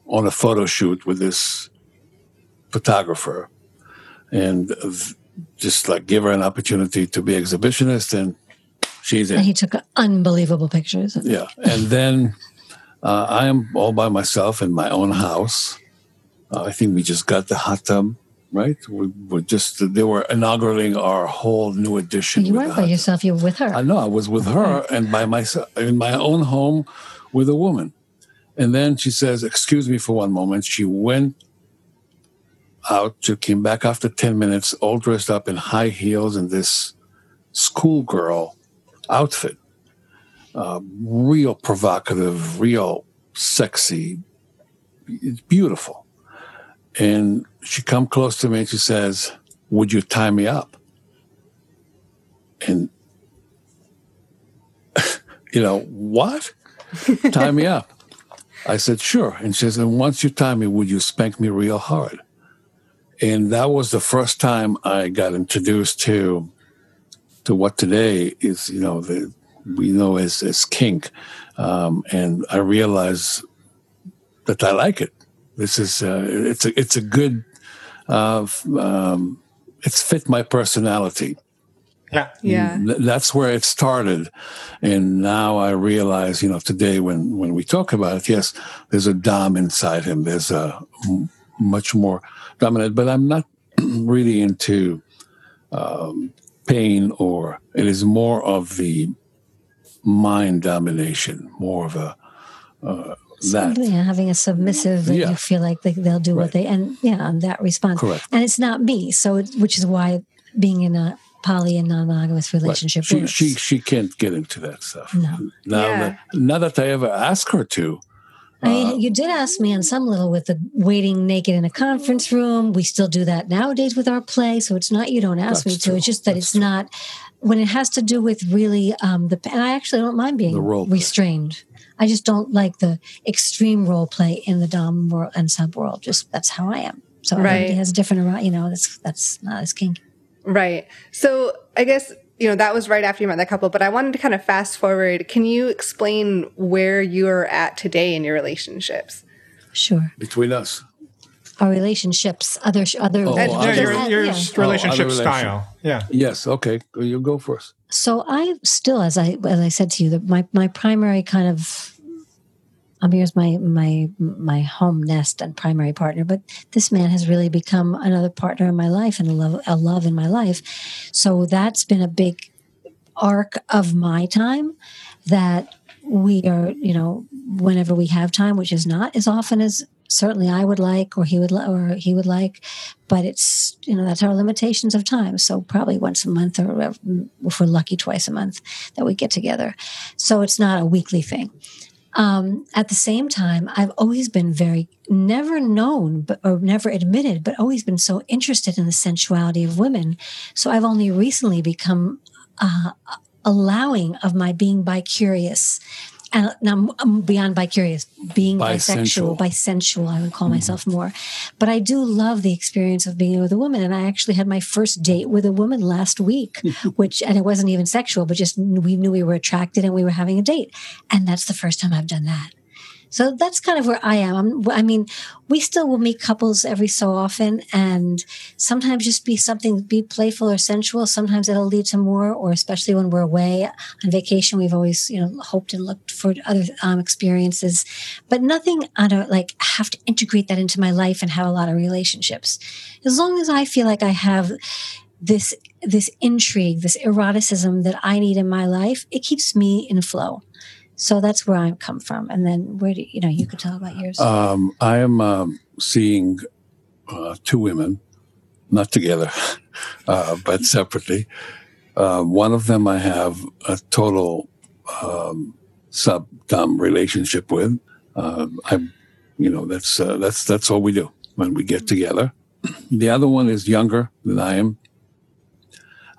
D: on a photo shoot with this photographer, and just like give her an opportunity to be exhibitionist, and she's in.
A: and he took unbelievable pictures.
D: Yeah, and then uh, I am all by myself in my own house. Uh, I think we just got the hot tub, right? We were just they were inaugurating our whole new edition.
A: You weren't by yourself; you were with her.
D: I know I was with her and by myself in my own home with a woman. And then she says, "Excuse me for one moment." She went out. She came back after ten minutes, all dressed up in high heels and this schoolgirl outfit. Uh, real provocative, real sexy. It's beautiful. And she come close to me and she says, "Would you tie me up?" And you know, what? tie me up. I said, sure. And she says, and once you tie me, would you spank me real hard? And that was the first time I got introduced to to what today is, you know, the we know as, as kink. Um, and I realize that I like it. This is uh, it's a it's a good uh, um, it's fit my personality.
E: Yeah.
B: Yeah.
D: Th- that's where it started and now i realize you know today when when we talk about it yes there's a dom inside him there's a m- much more dominant but i'm not really into um, pain or it is more of the mind domination more of a uh, that
A: yeah, having a submissive that
D: Yeah.
A: you feel like they, they'll do what they and yeah, and that response.
D: Correct.
A: And it's not me, so it, which is why being in a poly and non-monogamous relationship
D: she,
A: works.
D: she she can't get into that stuff
A: No.
D: now
B: Yeah.
D: that not that i ever ask her to
A: I you did ask me on some level with the waiting naked in a conference room. We still do that nowadays with our play. So it's not you don't ask me to.
D: true.
A: It's just that
D: That's
A: it's not when it has to do with really um, the. And I actually don't mind being restrained. I just don't like the extreme role play in the dom world and sub world. Just that's how I am. So
B: Right.
A: everybody has different. You know, that's that's not as kinky.
B: Right. So I guess, you know, that was right after you met that couple, but I wanted to kind of fast forward. Can you explain where you're at today in your relationships?
A: Sure,
D: between us
A: our relationships, other other.
D: Oh,
B: Yeah,
E: Yeah,
D: other-
E: your, your
A: yeah.
E: relationship oh,
D: other
E: style. Yeah.
D: yes okay you go first
A: So I still, as I as I said to you, that my my primary kind of, um, here's my my my home nest and primary partner. But this man has really become another partner in my life and a love a love in my life. So that's been a big arc of my time that we are, you know, whenever we have time, which is not as often as certainly I would like or he would li- or he would like, but it's you know that's our limitations of time. So probably once a month or if we're lucky twice a month that we get together. So it's not a weekly thing. Um, at the same time, I've always been very never known, but or never admitted, but always been so interested in the sensuality of women. So I've only recently become uh, allowing of my being bi curious. And now I'm beyond bi curious, being bisexual,
D: bisensual,
A: I would call mm-hmm. myself more. But I do love the experience of being with a woman. And I actually had my first date with a woman last week, which, and it wasn't even sexual, but just we knew we were attracted and we were having a date. And that's the first time I've done that. So that's kind of where I am. I mean, we still will meet couples every so often and sometimes just be something, be playful or sensual. Sometimes it'll lead to more, or especially when we're away on vacation, we've always, you know, hoped and looked for other um, experiences, but nothing I don't like have to integrate that into my life and have a lot of relationships. As long as I feel like I have this, this intrigue, this eroticism that I need in my life, it keeps me in flow. So that's where I come from. And then where do you, know, you could tell about yours.
D: Um, I am um, seeing uh, two women, not together, uh, but separately. Uh, one of them I have a total um, sub dom relationship with. Uh, I, you know, that's uh, that's that's all we do when we get together. The other one is younger than I am,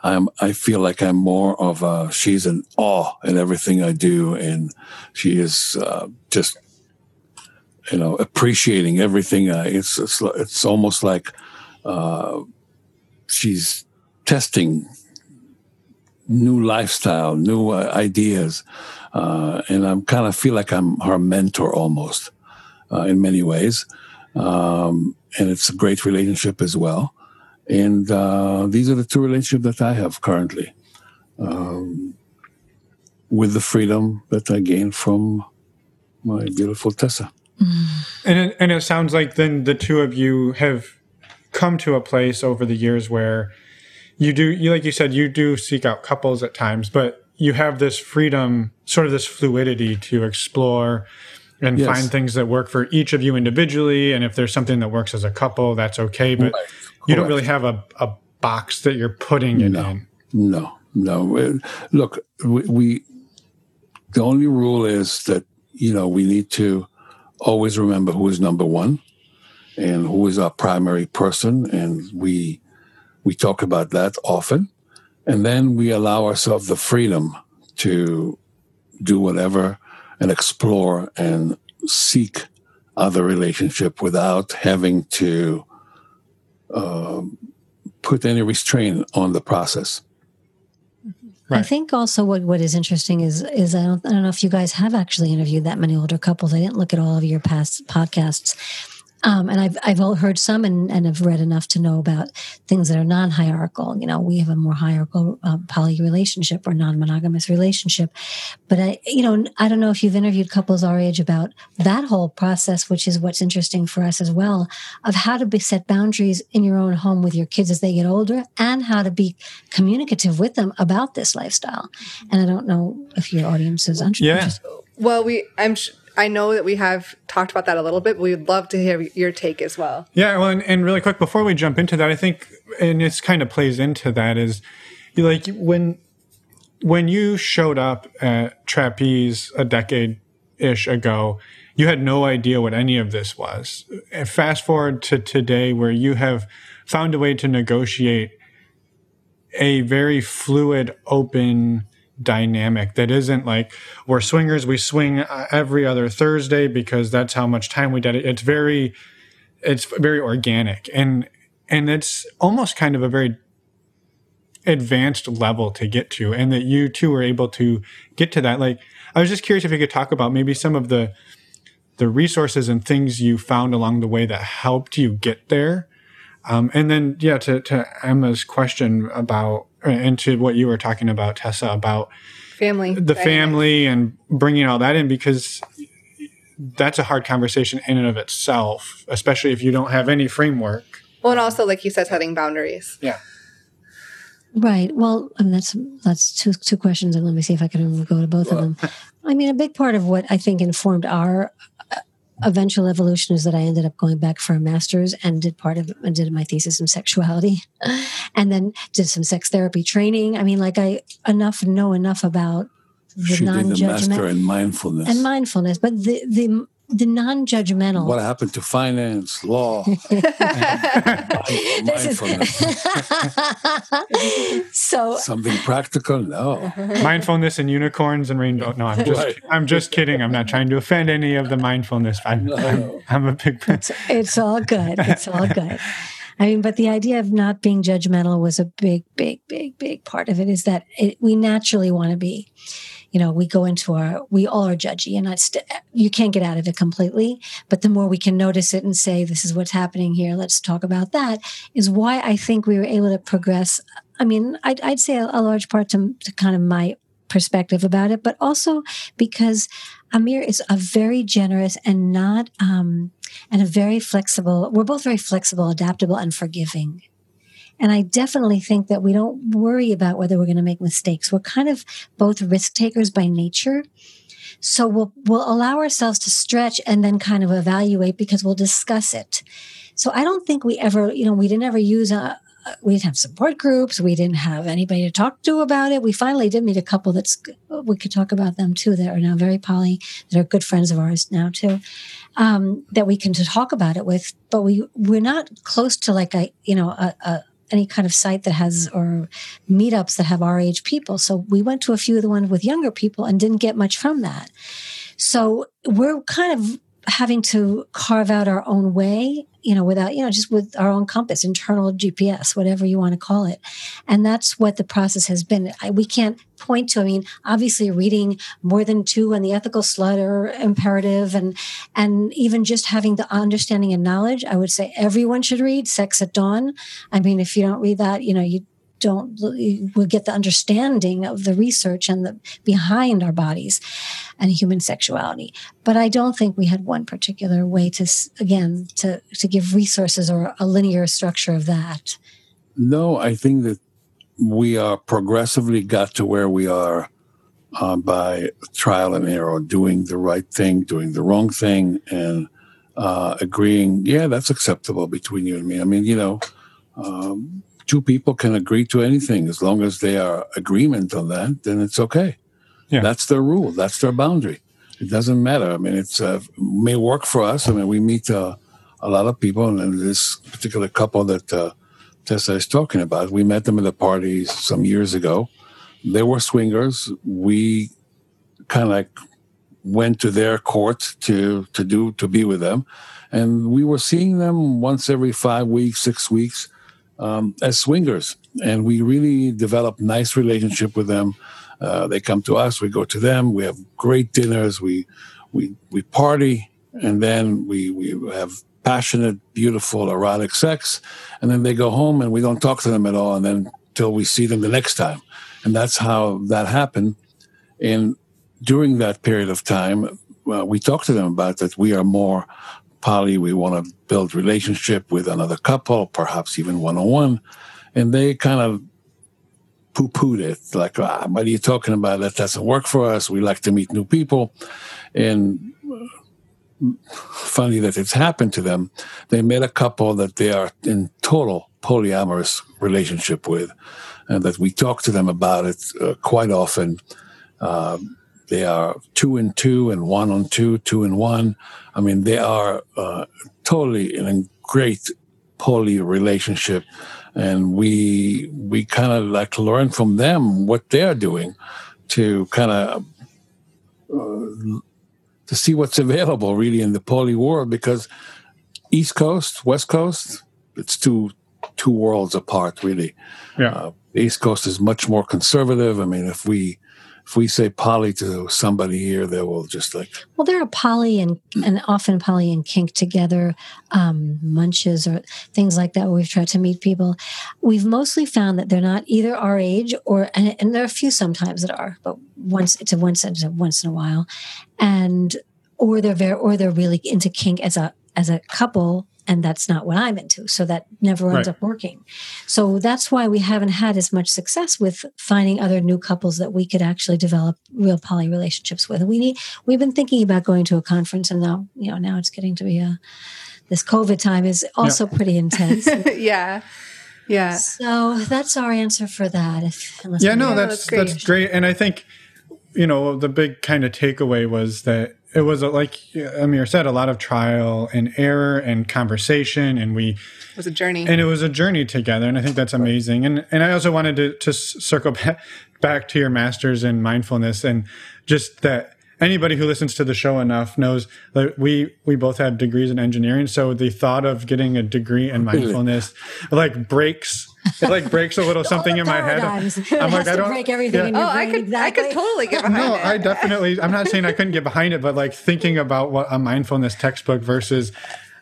D: I'm, I feel like I'm more of a, she's in awe in everything I do. And she is uh, just, you know, appreciating everything. I, it's, it's, it's almost like uh, she's testing new lifestyle, new uh, ideas. Uh, and I'm kind of feel like I'm her mentor almost uh, in many ways. Um, and it's a great relationship as well. And uh, these are the two relationships that I have currently um, with the freedom that I gained from my beautiful Tessa.
C: And it, and it sounds like then the two of you have come to a place over the years where you do, you like you said, you do seek out couples at times, but you have this freedom, sort of this fluidity to explore and
D: Yes.
C: find things that work for each of you individually. And if there's something that works as a couple, that's okay. But
D: Right.
C: You don't really have a, a box that you're putting it
D: No.
C: in.
D: No, no. Look, we, we, the only rule is that, you know, we need to always remember who is number one and who is our primary person. And we, we talk about that often. And then we allow ourselves the freedom to do whatever and explore and seek other relationship without having to um, put any restraint on the process.
A: I think also what, what is interesting is is I don't I don't know if you guys have actually interviewed that many older couples. I didn't look at all of your past podcasts. Um, and I've I've heard some and, and have read enough to know about things that are non-hierarchical. You know, we have a more hierarchical uh, poly relationship or non-monogamous relationship. But I, you know, I don't know if you've interviewed couples our age about that whole process, which is what's interesting for us as well, of how to be set boundaries in your own home with your kids as they get older, and how to be communicative with them about this lifestyle. And I don't know if your audience is interested.
C: Yeah.
B: Well, we I'm sh- I know that we have talked about that a little bit, but we'd love to hear your take as well.
C: Yeah, well, and, and really quick before we jump into that, I think, and this kind of plays into that is, like when when you showed up at Trapeze a decade ish ago, you had no idea what any of this was. Fast forward to today, where you have found a way to negotiate a very fluid, open dynamic that isn't like we're swingers, we swing uh, every other Thursday because that's how much time we dedicate. It's very it's very organic and and it's almost kind of a very advanced level to get to and that you two were able to get to that like i was just curious if you could talk about maybe some of the the resources and things you found along the way that helped you get there um, and then yeah to, to emma's question about and to what you were talking about tessa about
B: Family,
C: the
B: dynamic.
C: family and bringing all that in because that's a hard conversation in and of itself, especially if you don't have any framework.
B: Well, and also like you said, setting boundaries.
C: Yeah.
A: Right. Well, I mean, that's that's two two questions, and let me see if I can go to both of them. I mean, a big part of what I think informed our eventual evolution is that I ended up going back for a master's and did part of and did my thesis in sexuality, and then did some sex therapy training. I mean, like I enough know enough about the
D: She did the master
A: non-judgment
D: in mindfulness.
A: and mindfulness, but the the the non-judgmental.
D: what happened to finance, law,
A: This is-
D: mindfulness?
A: so
D: Something practical? No.
C: mindfulness and unicorns and rainbow. No, I'm just
D: Right.
C: I'm just kidding. I'm not trying to offend any of the mindfulness. I'm, I'm, I'm a big
A: it's all good. It's all good. I mean, but the idea of not being judgmental was a big, big, big, big part of it. Is that it, we naturally want to be, you know, we go into our, we all are judgy and that's, you can't get out of it completely. But the more we can notice it and say, this is what's happening here, let's talk about that, is why I think we were able to progress. I mean, I'd, I'd say a, a large part to, to kind of my perspective about it, but also because Amir is a very generous and not, um, and a very flexible, we're both very flexible, adaptable, and forgiving. And I definitely think that we don't worry about whether we're going to make mistakes. We're kind of both risk takers by nature. So we'll, we'll allow ourselves to stretch and then kind of evaluate because we'll discuss it. So I don't think we ever, you know, we didn't ever use a, we didn't have support groups. We didn't have anybody to talk to about it. We finally did meet a couple that's we could talk about them too. That are now very poly, that are good friends of ours now too. Um, that we can talk about it with, but we we're not close to like a you know a, a any kind of site that has or meetups that have our age people. So we went to a few of the ones with younger people and didn't get much from that. So we're kind of having to carve out our own way you know, without, you know, just with our own compass, internal GPS, whatever you want to call it. And that's what the process has been. I, we can't point to, I mean, obviously reading more than two on the ethical slut or imperative and, and even just having the understanding and knowledge, I would say everyone should read Sex at Dawn. I mean, if you don't read that, you know, you don't will get the understanding of the research and the behind our bodies and human sexuality. But i don't think we had one particular way to again to to give resources or a linear structure of that.
D: No i think that we are progressively got to where we are uh, by trial and error doing the right thing doing the wrong thing and uh, agreeing yeah that's acceptable between you and me. I mean you know um, two people can agree to anything as long as they are agreement on that then it's okay. Yeah. that's their rule that's their boundary. It doesn't matter. I mean it's uh, may work for us. I mean we meet uh, a lot of people and this particular couple that uh, tessa is talking about we met them at a party some years ago. They were swingers. We kind of like went to their court to to do to be with them. And we were seeing them once every five weeks six weeks um, as swingers, and we really develop nice relationship with them. Uh, they come to us, we go to them. We have great dinners. We we we party, and then we we have passionate, beautiful, erotic sex, and then they go home, and we don't talk to them at all, and then till we see them the next time, and that's how that happened. And during that period of time, well, we talk to them about that we are more poly, we want to build relationship with another couple, perhaps even one on one. And they kind of poo pooed it, like, ah, what are you talking about? That doesn't work for us. We like to meet new people. And funny that it's happened to them. They met a couple that they are in total polyamorous relationship with, and that we talk to them about it uh, quite often. Uh, they are two and two and one on two, two and one. I mean, they are uh, totally in a great poly relationship, and we we kind of like learn from them what they're doing to kind of uh, to see what's available really in the poly world because East Coast, West Coast, it's two two worlds apart really.
C: Yeah. Uh,
D: East Coast is much more conservative. I mean, if we if we say poly to somebody here, they will just like.
A: Well, there are poly and and often poly and kink together, um, munches or things like that. Where we've tried to meet people, we've mostly found that they're not either our age or, and, and there are a few sometimes that are, but once it's a once it's a once in a while, and or they're very or they're really into kink as a as a couple and that's not what I'm into. So that never ends right. up working. So that's why we haven't had as much success with finding other new couples that we could actually develop real poly relationships with. We need we've been thinking about going to a conference and now, you know, now it's getting to be a this COVID time is also yeah. pretty intense.
B: yeah. Yeah.
A: So that's our answer for that. If,
C: yeah, no, oh, that's that's great. that's great. And I think, you know, the big kind of takeaway was that it was like Amir said, a lot of trial and error and conversation, and we
B: it was a journey,
C: and it was a journey together, and I think that's amazing. And and I also wanted to to circle back back to your masters in mindfulness, and just that anybody who listens to the show enough knows that we we both have degrees in engineering, so the thought of getting a degree in mindfulness like breaks it like breaks a little something in my head. I'm like, I don't.
A: break everything
C: yeah.
A: in your
B: Oh, I could
A: exactly.
B: I could totally get behind
C: No,
B: it.
C: No, I definitely. I'm not saying I couldn't get behind it, but like thinking about what a mindfulness textbook versus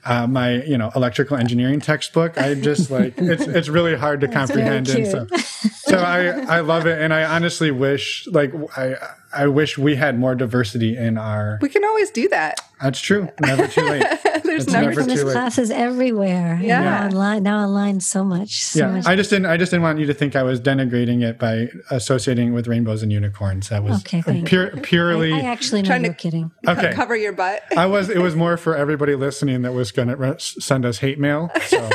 C: uh, my, you know, electrical engineering textbook, I just like it's it's really hard to comprehend. And so, so I I love it, and I honestly wish like I I wish we had more diversity in our.
B: we can always do that.
C: That's true. Never too late.
B: There's
C: It's
B: never,
C: never too late.
A: classes everywhere.
B: Yeah.
A: Now online, now online, so much. So
C: Yeah,
A: much.
C: I just didn't. I just didn't want you to think I was denigrating it by associating it with rainbows and unicorns. That was
A: Okay, thank
C: pure, purely.
A: I, I actually know
B: Trying
A: you're
B: to-
A: kidding.
C: okay,
B: cover your butt.
C: I was. It was more for everybody listening that was going to re- send us hate mail. So,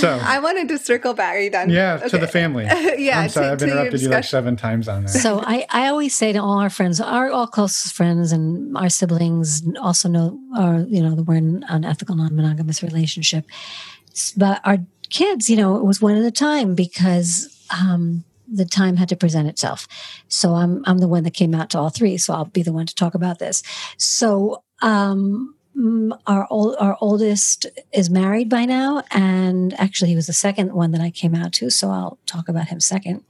C: so
B: I wanted to circle back. Are you done?
C: yeah, to the family.
B: Yeah,
C: I'm sorry,
B: to-
C: I've interrupted you like seven times on that.
A: So I, I always say to all our friends, our all closest friends and our siblings also know, are, you know, that we're in an ethical non-monogamous relationship. But our kids, you know, it was one at a time because um, the time had to present itself. So I'm, I'm the one that came out to all three. So I'll be the one to talk about this. So, um, our old, our oldest is married by now, and actually he was the second one that I came out to. So I'll talk about him second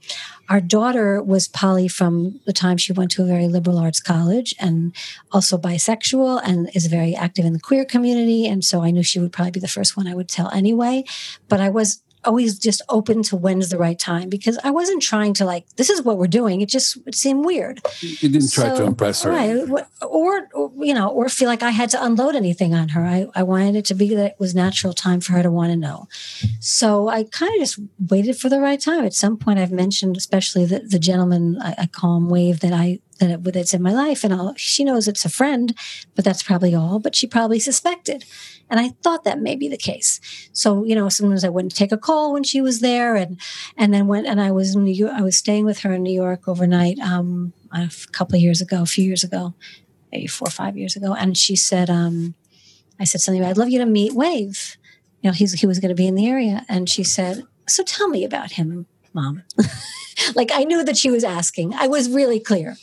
A: our daughter was poly from the time she went to a very liberal arts college and also bisexual and is very active in the queer community. And so I knew she would probably be the first one I would tell anyway. But I was always just open to when's the right time because I wasn't trying to like, this is what we're doing. It just it seemed weird.
D: You didn't try to impress her.
A: Right. Or, or, you know, or feel like I had to unload anything on her. I, I wanted it to be that it was natural time for her to want to know. So I kind of just waited for the right time. At some point, I've mentioned, especially the, the gentleman I, I call him Wave that I that that's in my life, and I'll, she knows it's a friend, but that's probably all. But she probably suspected, and I thought that may be the case. So you know, sometimes I wouldn't take a call when she was there, and and then when and I was in New York, I was staying with her in New York overnight um, a couple of years ago, a few years ago, maybe four or five years ago, and she said, um, I said something. I'd love you to meet Wave. You know, he's he was going to be in the area, and she said, "So tell me about him, Mom." like I knew that she was asking. I was really clear.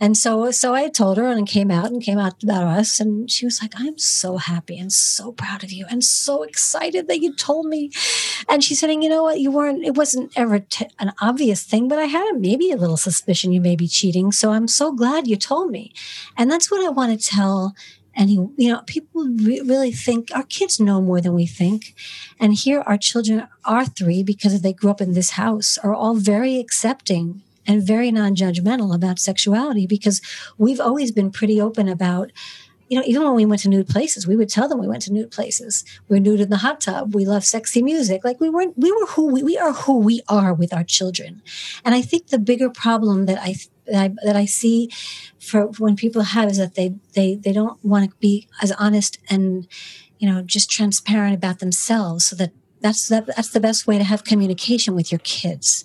A: And so, so I told her and came out and came out about us. And she was like, I'm so happy and so proud of you and so excited that you told me. And she said, and you know what? You weren't, it wasn't ever t- an obvious thing, but I had a, maybe a little suspicion you may be cheating. So I'm so glad you told me. And that's what I want to tell and you know, people re- really think our kids know more than we think. And here, our children are three because they grew up in this house, are all very accepting and very non-judgmental about sexuality because we've always been pretty open about you know even when we went to nude places we would tell them we went to nude places. We're nude in the hot tub. We love sexy music. Like we weren't we were who we, we are who we are with our children. And i think the bigger problem that i that i, that I see for when people have is that they they they don't want to be as honest and you know just transparent about themselves so that that's that, that's the best way to have communication with your kids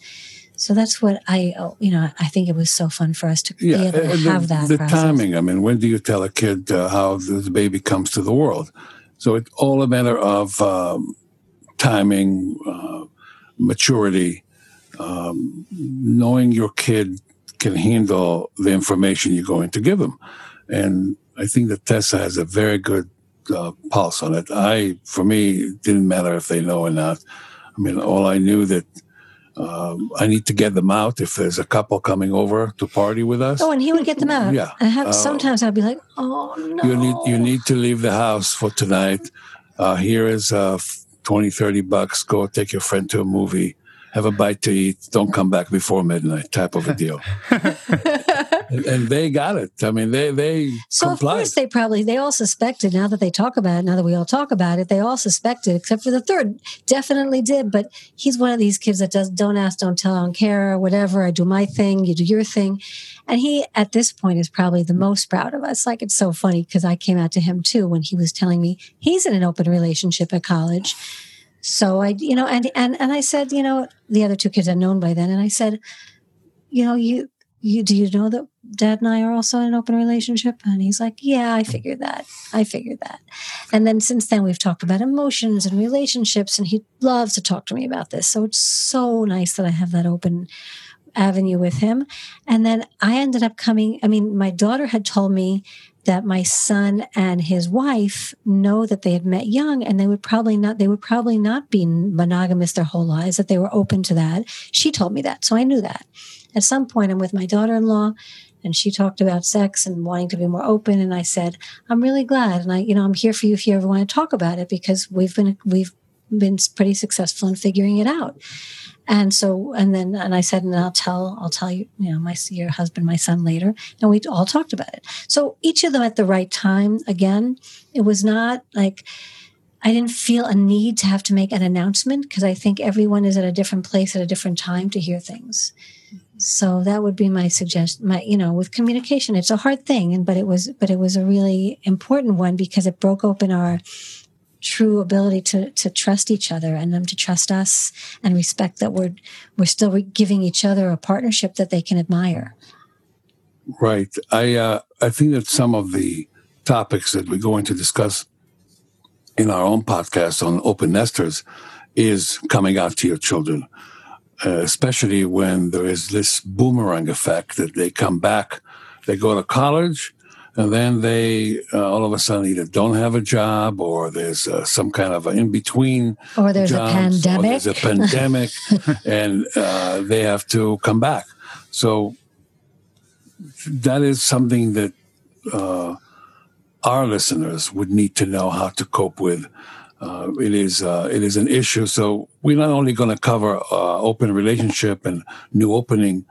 A: so that's what I, you know, I think it was so fun for us to be able to
D: and
A: have
D: the,
A: that.
D: the
A: process.
D: timing. I mean, when do you tell a kid uh, how the baby comes to the world? So it's all a matter of um, timing, uh, maturity, um, knowing your kid can handle the information you're going to give them. And I think that Tessa has a very good uh, pulse on it. I, for me, it didn't matter if they know or not. I mean, all I knew that um, I need to get them out if there's a couple coming over to party with us.
A: Oh, and he would get them out.
D: Yeah.
A: I have,
D: Uh,
A: sometimes I'd be like, oh no.
D: you need you need to leave the house for tonight. Uh, here is uh, 20, 30 bucks. Go take your friend to a movie. Have a bite to eat. Don't come back before midnight. Type of a deal. and, and they got it. I mean, they they
A: So of course they probably they all suspected. Now that they talk about it, now that we all talk about it, they all suspected, except for the third, definitely did. But he's one of these kids that does don't ask, don't tell, I don't care, whatever. I do my thing, you do your thing, and he at this point is probably the most proud of us. Like it's so funny because I came out to him too when he was telling me he's in an open relationship at college. So I, you know, and and and I said, you know, the other two kids had known by then, and I said, you know, you you do you know that dad and I are also in an open relationship? And he's like, Yeah, I figured that. I figured that. And then since then we've talked about emotions and relationships, and he loves to talk to me about this. So it's so nice that I have that open avenue with him. And then I ended up coming, I mean, my daughter had told me that my son and his wife know that they had met young and they would probably not they would probably not be monogamous their whole lives that they were open to that. She told me that so i knew that. At some point i'm with my daughter-in-law and she talked about sex and wanting to be more open and i said i'm really glad and i you know i'm here for you if you ever want to talk about it because we've been we've been pretty successful in figuring it out. And so and then and i said and i'll tell i'll tell you you know my your husband my son later. And we all talked about it. So each of them at the right time again it was not like i didn't feel a need to have to make an announcement because i think everyone is at a different place at a different time to hear things. So that would be my suggestion my you know with communication it's a hard thing and but it was but it was a really important one because it broke open our true ability to to trust each other and them to trust us and respect that we're we're still giving each other a partnership that they can admire.
D: Right. I uh, I think that some of the topics that we're going to discuss in our own podcast on open nesters is coming out to your children, uh, especially when there is this boomerang effect that they come back, they go to college, and then they uh, all of a sudden either don't have a job or there's uh, some kind of an in between
A: or there's jobs, a pandemic
D: there's a pandemic. and uh, they have to come back. So that is something that uh, our listeners would need to know how to cope with. Uh, it is uh, it is an issue. So we're not only going to cover open relationship and new opening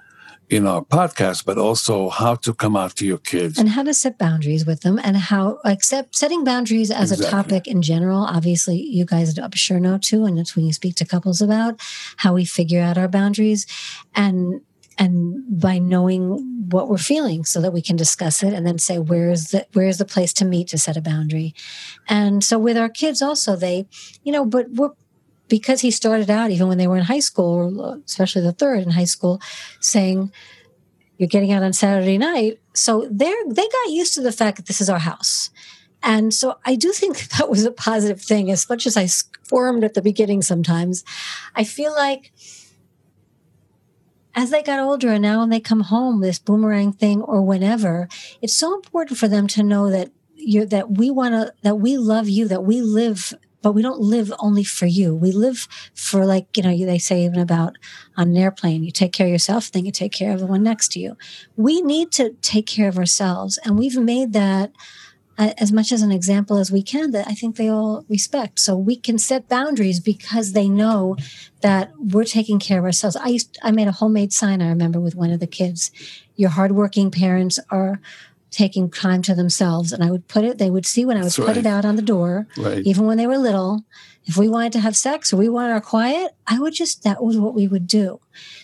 D: in our podcast, but also how to come out to your kids
A: and how to set boundaries with them and how accept setting boundaries as exactly. a topic in general. Obviously, you guys I'm sure know too, and it's when you speak to couples about how we figure out our boundaries and and by knowing what we're feeling so that we can discuss it and then say where's the where's the place to meet to set a boundary and so with our kids also they you know but we're because he started out even when they were in high school, especially the third in high school, saying, "You're getting out on Saturday night." So they they got used to the fact that this is our house. And so I do think that was a positive thing, as much as I squirmed at the beginning sometimes. I feel like as they got older and now when they come home, this boomerang thing or whenever, it's so important for them to know that you that we want to, that we love you, that we live but we don't live only for you. We live for like, you know, they say even about on an airplane, you take care of yourself, then you take care of the one next to you. We need to take care of ourselves. And we've made that uh, as much as an example as we can that I think they all respect. So we can set boundaries because they know that we're taking care of ourselves. I used, I made a homemade sign, I remember with one of the kids. Your hardworking parents are taking time to themselves. And I would put it, they would see when I would That's put right. it out on the door, right. even when they were little. If we wanted to have sex or we wanted our quiet, I would just, that was what we would do.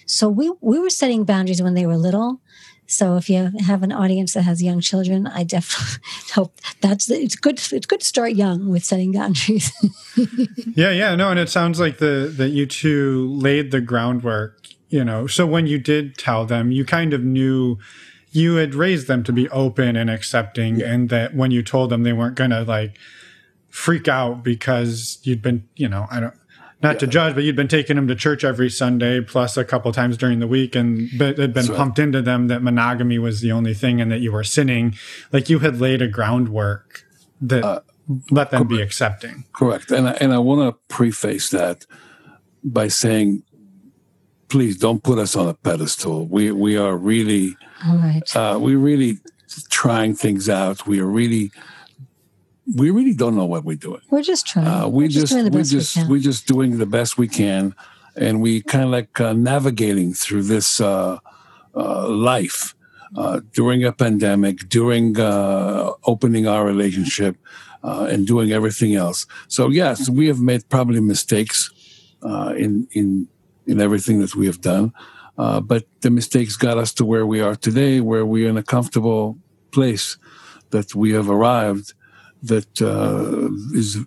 A: So we, we were setting boundaries when they were little. So if you have an audience that has young children, I definitely hope that's it's good. It's good to start young with setting boundaries.
C: yeah, yeah, no, and it sounds like the that you two laid the groundwork. You know, so when you did tell them, you kind of knew you had raised them to be open and accepting yeah. and that when you told them they weren't going to like freak out because you'd been you know i don't not yeah. to judge but you'd been taking them to church every sunday plus a couple times during the week and it had been That's pumped into them that monogamy was the only thing and that you were sinning like you had laid a groundwork that uh, let them be accepting
D: correct and I, and i want to preface that by saying please don't put us on a pedestal. We we are really,
A: all right.
D: Uh, we really trying things out. We are really, we really don't know what we're doing.
A: We're just trying. Uh,
D: we just, just we just we we're just doing the best we can, and we kind of like uh, navigating through this uh, uh, life uh, during a pandemic, during opening our relationship. and doing everything else. So yes, we have made probably mistakes in in in everything that we have done. Uh, but the mistakes got us to where we are today, where we're in a comfortable place that we have arrived that uh, is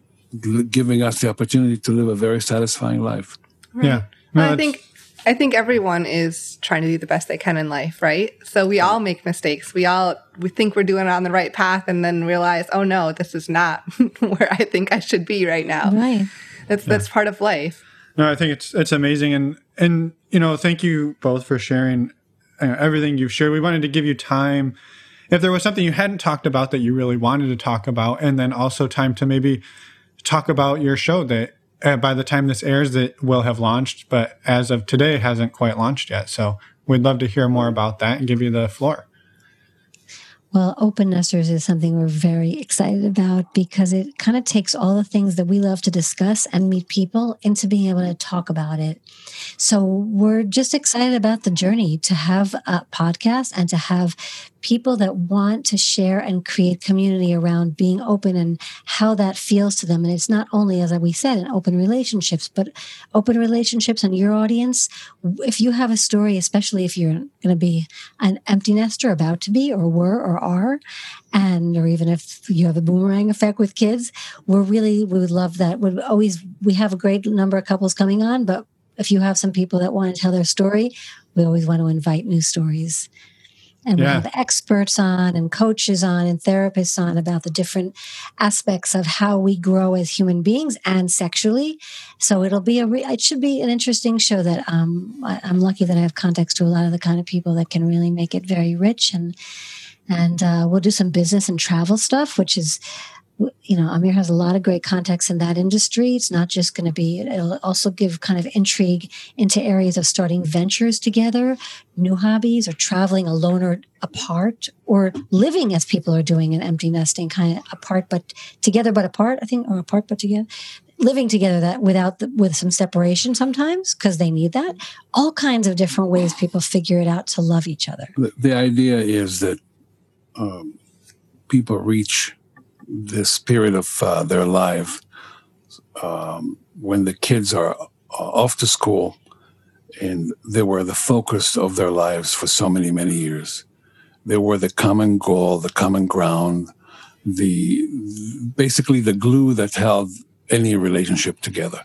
D: giving us the opportunity to live a very satisfying life.
C: Right. Yeah.
B: No, I think I think everyone is trying to do the best they can in life, right? So we all make mistakes. We all we think we're doing it on the right path and then realize, "Oh no, this is not where I think I should be right now."
A: Right.
B: That's yeah. that's part of life.
C: No, I think it's it's amazing, and and you know, thank you both for sharing uh, everything you've shared. We wanted to give you time if there was something you hadn't talked about that you really wanted to talk about, and then also time to maybe talk about your show that uh, by the time this airs, it will have launched, but as of today, it hasn't quite launched yet. So we'd love to hear more about that and give you the floor.
A: Well, Open Nesters is something we're very excited about because it kind of takes all the things that we love to discuss and meet people into being able to talk about it. So we're just excited about the journey to have a podcast and to have people that want to share and create community around being open and how that feels to them. And it's not only, as we said, in open relationships, but open relationships and your audience. If you have a story, especially if you're going to be an empty nester about to be or were or are, and or even if you have a boomerang effect with kids, we're really, we would love that. We always, we have a great number of couples coming on, but if you have some people that want to tell their story, we always want to invite new stories and yeah. we have experts on and coaches on and therapists on about the different aspects of how we grow as human beings and sexually so it'll be a re- it should be an interesting show that um, I, i'm lucky that i have contacts to a lot of the kind of people that can really make it very rich and and uh, we'll do some business and travel stuff which is you know, Amir has a lot of great contacts in that industry. It's not just going to be, it'll also give kind of intrigue into areas of starting ventures together, new hobbies, or traveling alone or apart, or living as people are doing in empty nesting, kind of apart but together but apart, I think, or apart but together. Living together that without the, with some separation sometimes because they need that. All kinds of different ways people figure it out to love each other.
D: The, the idea is that um, people reach this period of uh, their life um, when the kids are uh, off to school and they were the focus of their lives for so many, many years. They were the common goal, the common ground, the basically the glue that held any relationship together.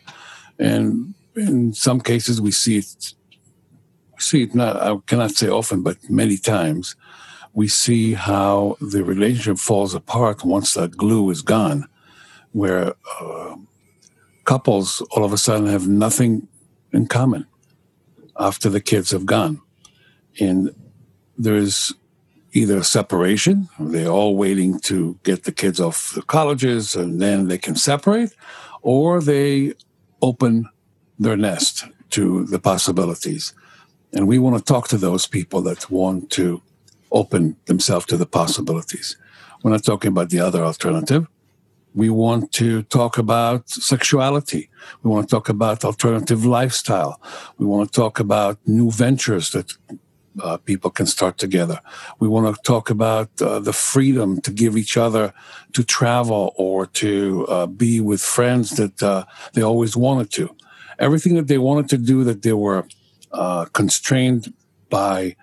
D: And in some cases, we see it. See it not. I cannot say often, but many times we see how the relationship falls apart once that glue is gone, where uh, couples all of a sudden have nothing in common after the kids have gone. And there's either separation, they're all waiting to get the kids off the colleges and then they can separate, or they open their nest to the possibilities. And we want to talk to those people that want to open themselves to the possibilities. We're not talking about the other alternative. We want to talk about sexuality. We want to talk about alternative lifestyle. We want to talk about new ventures that uh, people can start together. We want to talk about uh, the freedom to give each other to travel or to uh, be with friends that uh, they always wanted to. Everything that they wanted to do that they were uh, constrained by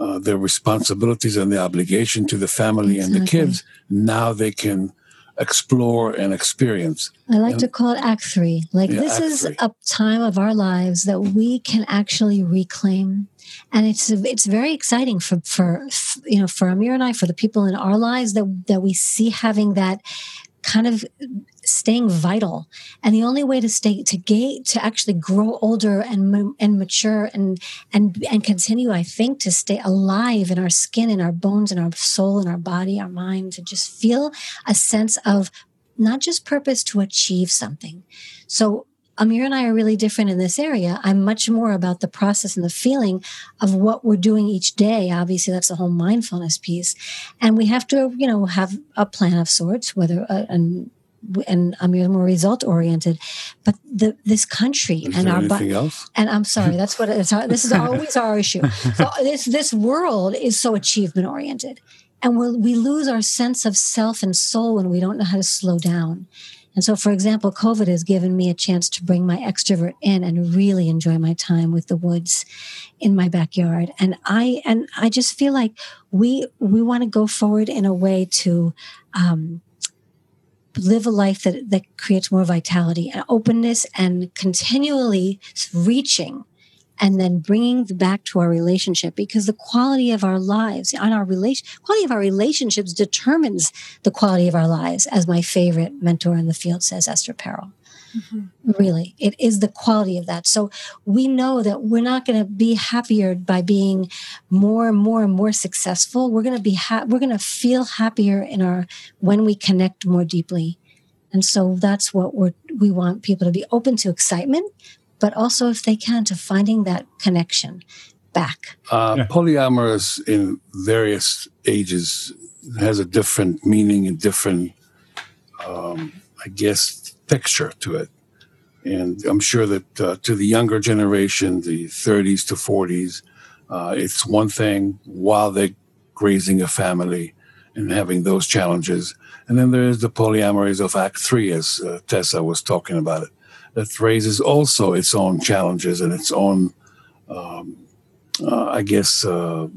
D: uh, their responsibilities and the obligation to the family exactly. and the kids, now they can explore and experience.
A: I like and, to call it Act Three. Like yeah, this is three. a time of our lives that we can actually reclaim, and it's it's very exciting for for you know for Amir and I for the people in our lives that that we see having that kind of staying vital. And the only way to stay to gate to actually grow older and and mature and and and continue i think to stay alive in our skin in our bones in our soul in our body our mind to just feel a sense of not just purpose to achieve something. So Amir and I are really different in this area. I'm much more about the process and the feeling of what we're doing each day. Obviously, that's the whole mindfulness piece. And we have to, you know, have a plan of sorts, whether, uh, and, and I'm more result oriented, but the, this country
D: is
A: and
D: our anything else?
A: and I'm sorry, that's what it's. This is always our issue. So this this world is so achievement oriented, and we we lose our sense of self and soul when we don't know how to slow down. And so, for example, COVID has given me a chance to bring my extrovert in and really enjoy my time with the woods in my backyard. And I and I just feel like we we want to go forward in a way to um, live a life that that creates more vitality and openness and continually reaching and then bringing back to our relationship because the quality of our lives on our relation quality of our relationships determines the quality of our lives as my favorite mentor in the field says esther perel mm-hmm. Really, it is the quality of that. So we know that we're not going to be happier by being more and more and more successful. We're going to be ha- we're going to feel happier in our when we connect more deeply. And so that's what we're, we want people to be open to excitement, but also if they can to finding that connection back.
D: Uh,
C: Yeah.
D: Polyamorous in various ages has a different meaning and different, um, I guess, texture to it. And I'm sure that uh, to the younger generation, the 30s to 40s, uh, it's one thing while they're raising a family and having those challenges. And then there's the polyamories of Act Three, as uh, Tessa was talking about it, that raises also its own challenges and its own, um, uh, I guess, uh,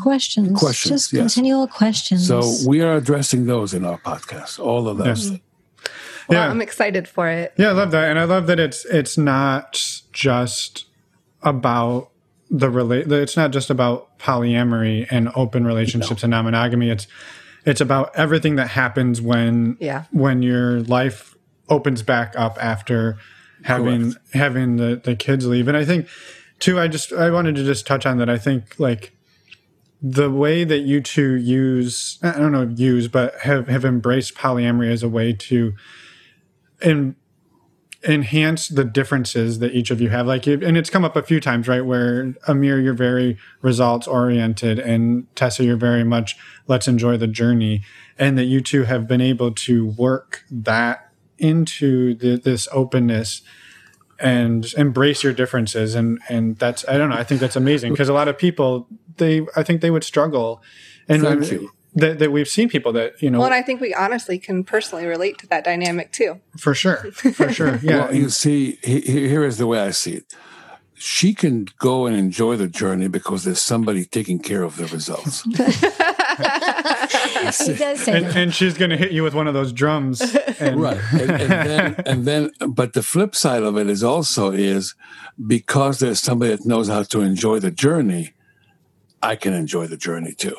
A: Questions,
D: Questions,
A: just
D: yes.
A: continual questions.
D: so we are addressing those in our podcast, all of those.
C: Yes.
B: Well,
C: Yeah.
B: I'm excited for it.
C: Yeah, I love that, and I love that it's it's not just about the relate. It's not just about polyamory and open relationships and non-monogamy. It's it's about everything that happens when
B: Yeah.
C: when your life opens back up after having having the the kids leave. And I think too, I just I wanted to just touch on that. I think like the way that you two use I don't know use, but have have embraced polyamory as a way to en- enhance the differences that each of you have. Like, you- and it's come up a few times, right? Where Amir, you're very results oriented, and Tessa, you're very much let's enjoy the journey, and that you two have been able to work that into the, this openness and embrace your differences and and that's i don't know i think that's amazing because a lot of people they i think they would struggle and
D: Thank you.
C: that, that we've seen people that you know
B: Well, and I think we honestly can personally relate to that dynamic too.
C: for sure for sure yeah
D: Well, you see, he, he- here is the way I see it. She can go and enjoy the journey because there's somebody taking care of the results.
A: he does say
C: and,
A: that.
C: and she's going to hit you with one of those drums. And
D: right. And, and then and then but the flip side of it is also is because there's somebody that knows how to enjoy the journey i can enjoy the journey too.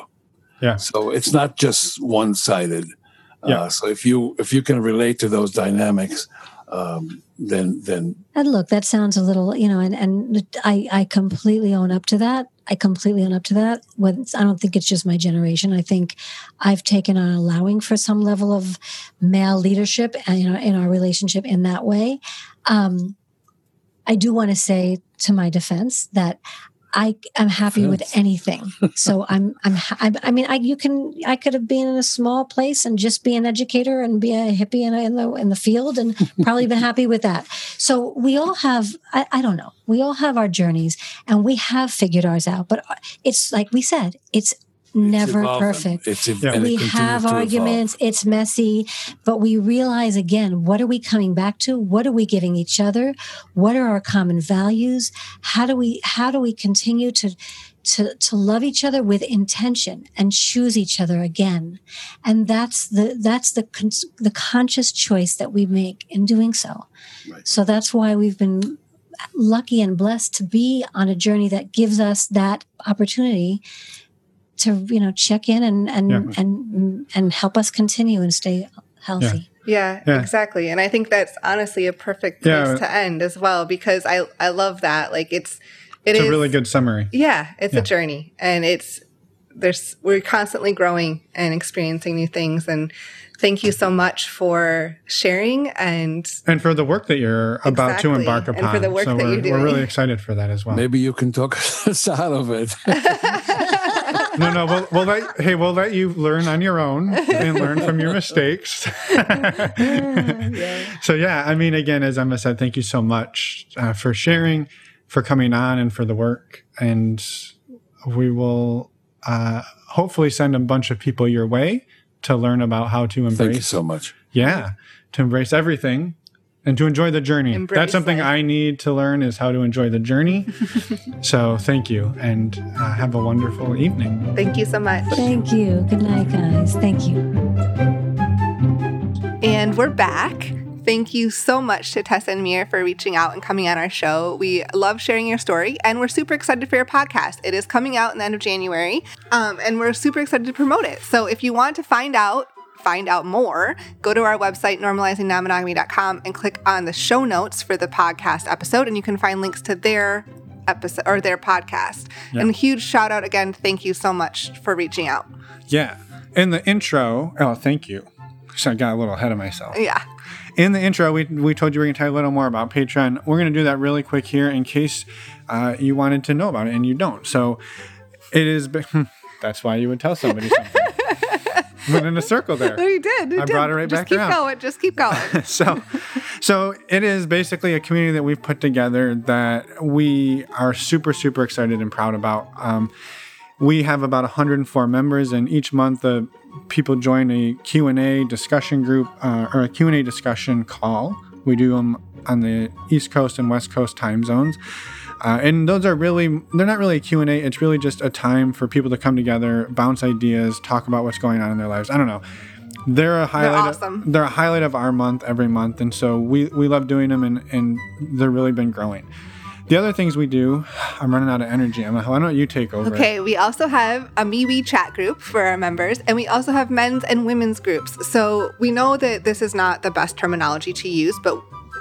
C: Yeah.
D: So it's not just one-sided.
C: Yeah.
D: uh, so if you if you can relate to those dynamics um, then then
A: And look, that sounds a little, you know, and, and I, I completely own up to that. I completely own up to that. When I don't think it's just my generation. I think I've taken on allowing for some level of male leadership and, you know, in our relationship in that way. Um, I do want to say to my defense that I am happy with anything. So I'm, I'm, I'm, I mean, I, you can, I could have been in a small place and just be an educator and be a hippie in, a, in the, in the field and probably been happy with that. So we all have, I, I don't know, we all have our journeys and we have figured ours out, but it's like we said, it's never
D: evolving.
A: perfect.
D: it's
C: Yeah.
D: and
A: we
D: continues
A: have
D: to evolve.
A: arguments, it's messy, but we realize again, what are we coming back to? What are we giving each other? What are our common values? How do we, how do we continue to, to, to love each other with intention and choose each other again? And that's the, that's the, con- the conscious choice that we make in doing so.
D: Right.
A: So that's why we've been lucky and blessed to be on a journey that gives us that opportunity to you know check in and and
C: Yeah.
A: and and help us continue and stay healthy.
B: Yeah,
C: Yeah.
B: exactly. And I think that's honestly a perfect place
C: Yeah.
B: to end as well because I I love that. Like it's it
C: it's
B: is
C: a really good summary
B: Yeah, it's
C: Yeah.
B: a journey and it's there's we're constantly growing and experiencing new things and thank you so much for sharing and
C: and for the work that you're about to
B: Exactly.
C: embark
B: And
C: upon
B: for the work
C: so
B: that
C: we're,
B: you're
C: we're really excited for that as well
D: maybe you can talk us out of it
C: no no we'll, we'll let hey we'll let you learn on your own and learn from your mistakes. So yeah i mean again as emma said thank you so much uh, for sharing for coming on and for the work. And we will uh, hopefully send a bunch of people your way to learn about how to
D: thank you
C: embrace
D: so much.
C: Yeah to embrace everything and to enjoy the journey
B: Embrace
C: that's something
B: life.
C: i need to learn is how to enjoy the journey so thank you and uh, have a wonderful evening
B: thank you so much.
A: Thank you. Good night, guys. Thank you.
B: And we're back. Thank you so much to Tessa and Mir for reaching out and coming on our show. We love sharing your story, and we're super excited for your podcast. It is coming out in the end of January, um, and we're super excited to promote it. So if you want to find out find out more, go to our website, normalizingnonmonogamy.com, and click on the show notes for the podcast episode, and you can find links to their episode or their podcast.
C: Yeah.
B: And a huge shout out again. Thank you so much for reaching out.
C: Yeah. In the intro, oh, thank you. So I got a little ahead of myself.
B: Yeah.
C: In the intro, we, we told you we are going to tell you a little more about Patreon. We're going to do that really quick here in case uh, you wanted to know about it and you don't. So it is, that's why you would tell somebody something. Went in a circle there.
B: No, you did. You
C: I
B: did.
C: brought it right
B: Just
C: back
B: keep
C: around.
B: going. Just keep going.
C: so so it is basically a community that we've put together that we are super super excited and proud about um, we have about 104 members and each month uh, people join a q&a discussion group uh, or a q&a discussion call we do them on the east coast and west coast time zones uh, and those are really they're not really a q&a it's really just a time for people to come together bounce ideas talk about what's going on in their lives i don't know they're a highlight.
B: awesome.
C: Of, they're a highlight of our month every month, and so we we love doing them, and and they're really been growing. The other things we do, I'm running out of energy. Emma, why don't you take over?
B: Okay, we also have a MeWe chat group for our members, and we also have men's and women's groups. So we know that this is not the best terminology to use, but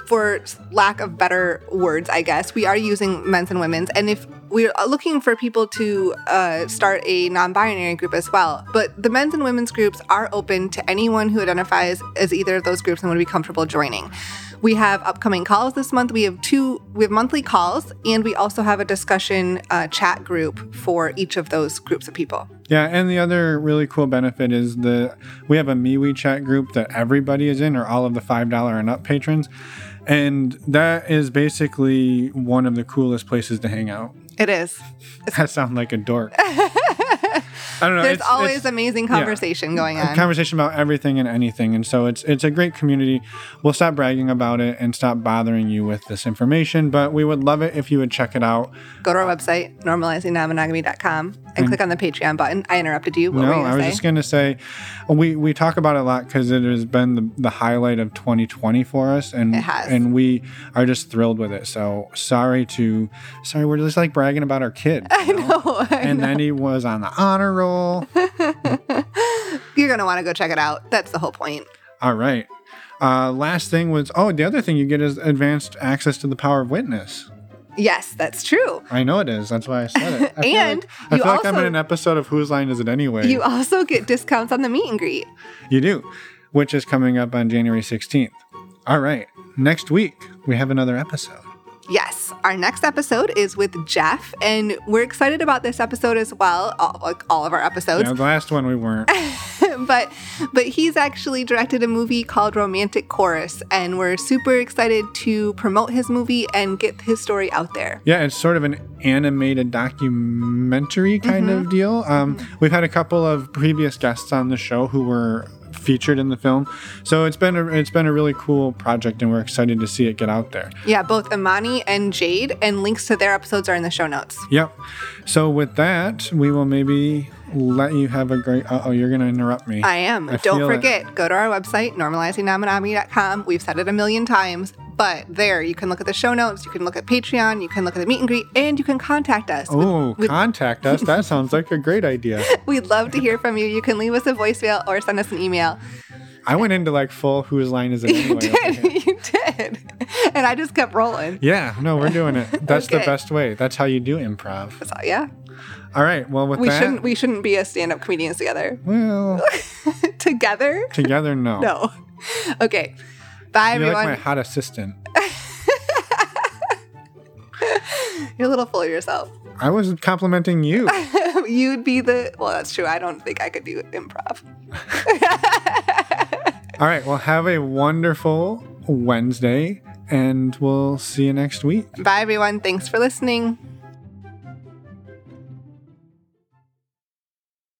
B: for lack of better words, I guess, we are using men's and women's. And if we're looking for people to uh, start a non binary group as well, but the men's and women's groups are open to anyone who identifies as either of those groups and would be comfortable joining. We have upcoming calls this month. We have two, we have monthly calls, and we also have a discussion uh, chat group for each of those groups of people.
C: Yeah, and the other really cool benefit is the we have a MeWe chat group that everybody is in, or all of the five dollar and up patrons, and that is basically one of the coolest places to hang out.
B: It is.
C: I sound like a dork. I don't know.
B: There's
C: it's-
B: always
C: it's-
B: amazing conversation going on.
C: conversation about everything and anything and so it's it's a great community we'll stop bragging about it and stop bothering you with this information but we would love it if you would check it out
B: Go to our website, normalizingnonmonogamy.com, and click on the Patreon button. I interrupted you. What
C: no
B: were you
C: i was
B: to
C: just going to say we we talk about it a lot because it has been the, the highlight of 2020 for us and
B: It has.
C: and we are just thrilled with it so sorry to sorry we're just like bragging about our kid
B: I know. I
C: and then he was on the honor roll
B: You're going to want to go check it out. That's the whole point.
C: all right uh, last thing was oh the other thing you get is advanced access to the power of witness
B: Yes, that's true.
C: I know it is. That's why I said it. I feel
B: And
C: like, I feel like I'm in an episode of Whose Line Is It Anyway?
B: You also get discounts on the meet and greet.
C: You do, which is coming up on January 16th. All right. Next week, we have another episode.
B: Yes, our next episode is with Jeff, and we're excited about this episode as well, all, like all of our episodes.
C: Yeah, the last one we weren't.
B: but but he's actually directed a movie called Romantic Chorus, and we're super excited to promote his movie and get his story out there.
C: Yeah, it's sort of an animated documentary kind of deal. Um, We've had a couple of previous guests on the show who were featured in the film, so it's been a, it's been a really cool project, and we're excited to see it get out there.
B: Yeah, both Imani and Jade, and links to their episodes are in the show notes.
C: Yep. So with that, we will maybe let you have a great. Oh, you're going to interrupt me.
B: I am.
C: I
B: Don't
C: feel it.
B: forget, go to our website, normalizingnonmonogamy.com. We've said it a million times, but there you can look at the show notes, you can look at Patreon, you can look at the meet and greet, and you can contact us.
C: Oh, contact us. That sounds like a great idea.
B: we'd love to hear from you. You can leave us a voicemail or send us an email.
C: I went into like full whose line is it
B: You
C: anyway? here.
B: did. You did. And I just kept rolling.
C: Yeah, no, we're doing it. That's the best way. That's how you do improv.
B: So, yeah.
C: All right. Well, with
B: We
C: that,
B: shouldn't we shouldn't be as stand-up comedians together.
C: well,
B: together?
C: together, no.
B: No. Okay. Bye
C: You're
B: everyone.
C: like my hot assistant.
B: You're a little full of yourself.
C: I was complimenting you.
B: You'd be the well, that's true. I don't think I could do improv.
C: All right. Well, have a wonderful Wednesday, and we'll see you next week.
B: Bye everyone. Thanks for listening.